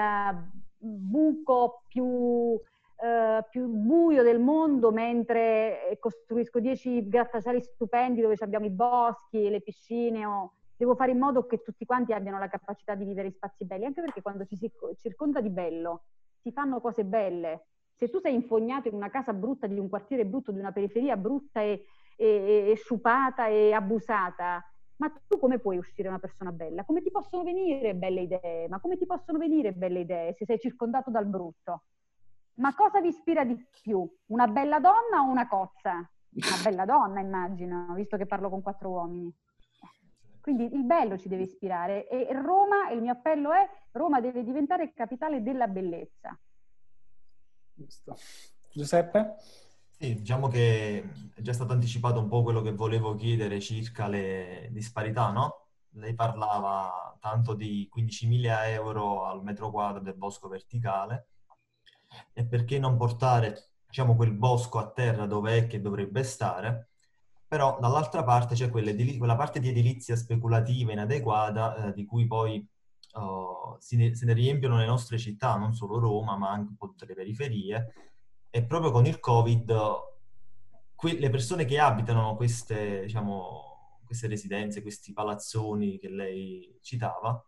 buco più, eh, più buio del mondo mentre costruisco dieci grattacieli stupendi dove abbiamo i boschi, le piscine. O... Devo fare in modo che tutti quanti abbiano la capacità di vivere in spazi belli, anche perché quando ci si circonda di bello si fanno cose belle. Se tu sei infognato in una casa brutta, di un quartiere brutto, di una periferia brutta e, e, e sciupata e abusata, ma tu come puoi uscire una persona bella? Come ti possono venire belle idee? Ma come ti possono venire belle idee se sei circondato dal brutto? Ma cosa vi ispira di più? Una bella donna o una cozza? Una bella donna, immagino, visto che parlo con quattro uomini. Quindi il bello ci deve ispirare e Roma, il mio appello è, Roma deve diventare capitale della bellezza. Giusto. Giuseppe? Sì, diciamo che è già stato anticipato un po' quello che volevo chiedere circa le disparità, no? Lei parlava tanto di 15.000 euro al metro quadro del bosco verticale e perché non portare, diciamo, quel bosco a terra dove è che dovrebbe stare, però dall'altra parte c'è quella, quella parte di edilizia speculativa inadeguata eh, di cui poi oh, se ne riempiono le nostre città, non solo Roma, ma anche un po' tutte le periferie, e proprio con il Covid que- le persone che abitano queste, diciamo, queste residenze, questi palazzoni che lei citava,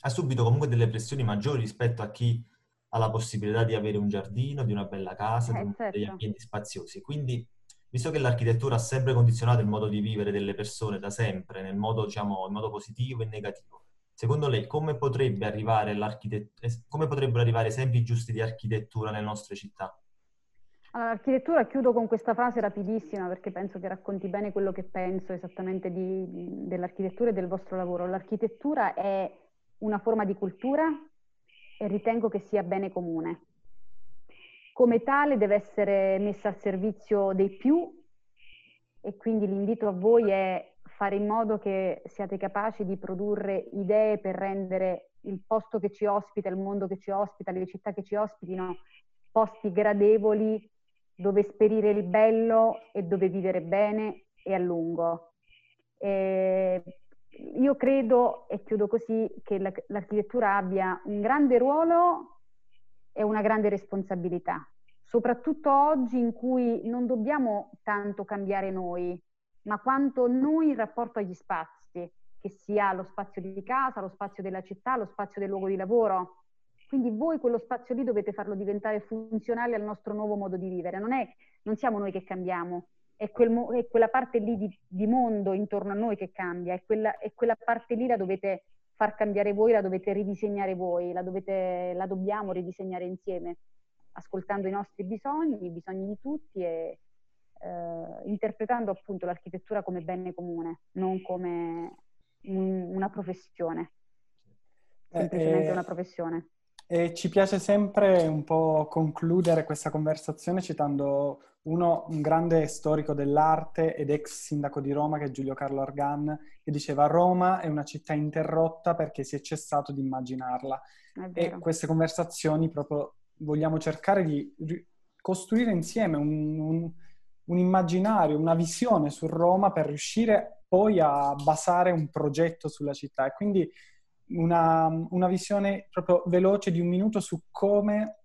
ha subito comunque delle pressioni maggiori rispetto a chi ha la possibilità di avere un giardino, di una bella casa, eh, di certo. degli ambienti spaziosi. Quindi, visto che l'architettura ha sempre condizionato il modo di vivere delle persone da sempre, nel modo, diciamo, in modo positivo e negativo, secondo lei come, potrebbe come potrebbero arrivare esempi giusti di architettura nelle nostre città? L'architettura, chiudo con questa frase rapidissima perché penso che racconti bene quello che penso esattamente di, dell'architettura e del vostro lavoro. L'architettura è una forma di cultura e ritengo che sia bene comune. Come tale deve essere messa al servizio dei più e quindi l'invito a voi è fare in modo che siate capaci di produrre idee per rendere il posto che ci ospita, il mondo che ci ospita, le città che ci ospitino, posti gradevoli dove esperire il bello e dove vivere bene e a lungo. E io credo, e chiudo così, che l'architettura abbia un grande ruolo e una grande responsabilità, soprattutto oggi in cui non dobbiamo tanto cambiare noi, ma quanto noi in rapporto agli spazi, che sia lo spazio di casa, lo spazio della città, lo spazio del luogo di lavoro. Quindi voi quello spazio lì dovete farlo diventare funzionale al nostro nuovo modo di vivere. Non, è, non siamo noi che cambiamo, è, quel, è quella parte lì di, di, mondo intorno a noi che cambia, è quella, è quella parte lì la dovete far cambiare voi, la dovete ridisegnare voi, la, dovete, la dobbiamo ridisegnare insieme, ascoltando i nostri bisogni, i bisogni di tutti e eh, interpretando appunto l'architettura come bene comune, non come un, una professione, eh, semplicemente eh, una professione. E ci piace sempre un po' concludere questa conversazione citando uno, un grande storico dell'arte ed ex sindaco di Roma, che è Giulio Carlo Argan, che diceva Roma è una città interrotta perché si è cessato di immaginarla. E queste conversazioni proprio vogliamo cercare di costruire insieme un, un, un immaginario, una visione su Roma per riuscire poi a basare un progetto sulla città. E quindi una, una visione proprio veloce di un minuto su come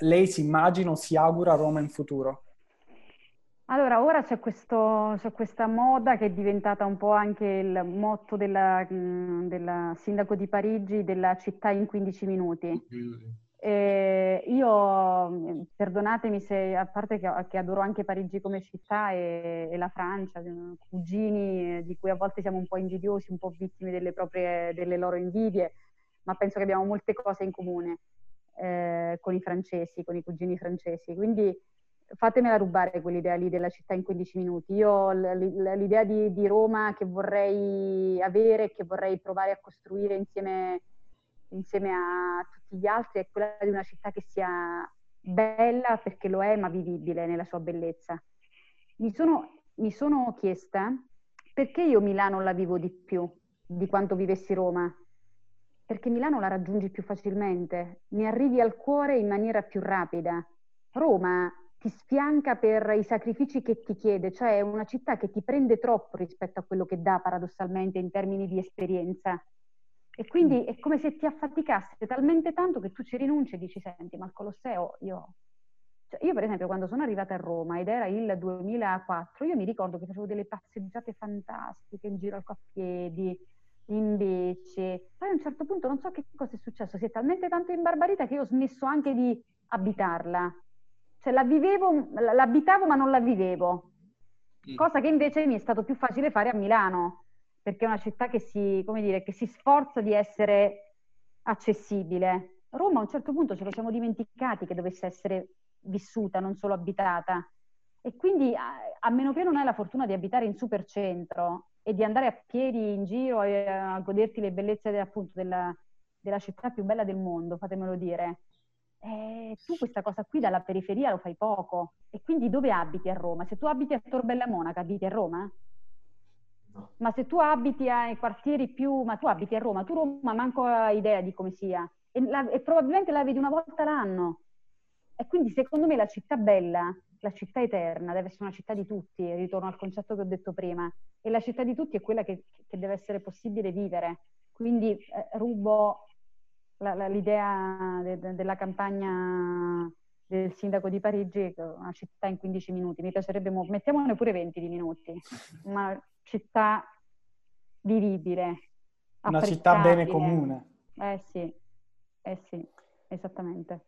lei si immagina o si augura Roma in futuro. Allora, ora c'è, questo, c'è, questa moda che è diventata un po' anche il motto della sindaco di Parigi, della città in 15 minuti. E io, perdonatemi se, a parte che, che, adoro anche Parigi come città e, e, la Francia, cugini di cui a volte siamo un po' invidiosi, un po' vittime delle, proprie, delle loro invidie, ma penso che abbiamo molte cose in comune eh, con i francesi, con i cugini francesi. Quindi fatemela rubare quell'idea lì della città in 15 minuti. Io l'idea di, di Roma che vorrei avere, che vorrei provare a costruire insieme, insieme a tutti gli altri, è quella di una città che sia bella perché lo è, ma vivibile nella sua bellezza. Mi sono, mi sono chiesta perché io Milano la vivo di più di quanto vivessi Roma. Perché Milano la raggiungi più facilmente, mi arrivi al cuore in maniera più rapida. Roma ti sfianca per i sacrifici che ti chiede, cioè è una città che ti prende troppo rispetto a quello che dà paradossalmente in termini di esperienza. E quindi è come se ti affaticasse talmente tanto che tu ci rinunci e dici, senti, ma il Colosseo io... Cioè io per esempio quando sono arrivata a Roma ed era il 2004, io mi ricordo che facevo delle passeggiate fantastiche in giro a piedi, invece, poi a un certo punto non so che cosa è successo, si è talmente tanto imbarbarita che io ho smesso anche di abitarla cioè la vivevo, l'abitavo ma non la vivevo, mm. cosa che invece mi è stato più facile fare a Milano, perché è una città che si, come dire, che si sforza di essere accessibile. Roma a un certo punto ce lo siamo dimenticati che dovesse essere vissuta, non solo abitata. E quindi, a, meno che non hai la fortuna di abitare in supercentro e di andare a piedi in giro e a goderti le bellezze appunto della, della città più bella del mondo, fatemelo dire, eh, tu questa cosa qui dalla periferia lo fai poco. E quindi dove abiti a Roma? Se tu abiti a Torbella Monaca, abiti a Roma? No. Ma se tu abiti ai quartieri più... Ma tu abiti a Roma, tu Roma manco hai idea di come sia. E, la, e probabilmente la vedi una volta l'anno. E quindi secondo me la città bella, la città eterna, deve essere una città di tutti, ritorno al concetto che ho detto prima. E la città di tutti è quella che, che deve essere possibile vivere. Quindi eh, rubo la, la, l'idea de, de, della campagna del sindaco di Parigi, una città in 15 minuti. Mi piacerebbe, mettiamone pure 20 di minuti, una città vivibile. Una città bene comune. Eh sì, eh sì, esattamente.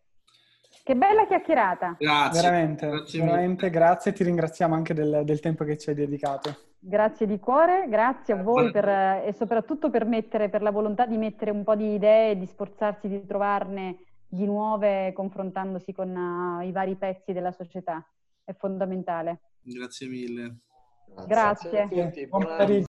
Che bella chiacchierata. Grazie. Veramente, grazie, veramente grazie. Ti ringraziamo anche del, del tempo che ci hai dedicato. Grazie di cuore, grazie a voi per, e soprattutto per, mettere, per la volontà di mettere un po' di idee e di sforzarsi di trovarne di nuove confrontandosi con uh, i vari pezzi della società. È fondamentale. Grazie mille. Grazie. grazie. Pomeriggio.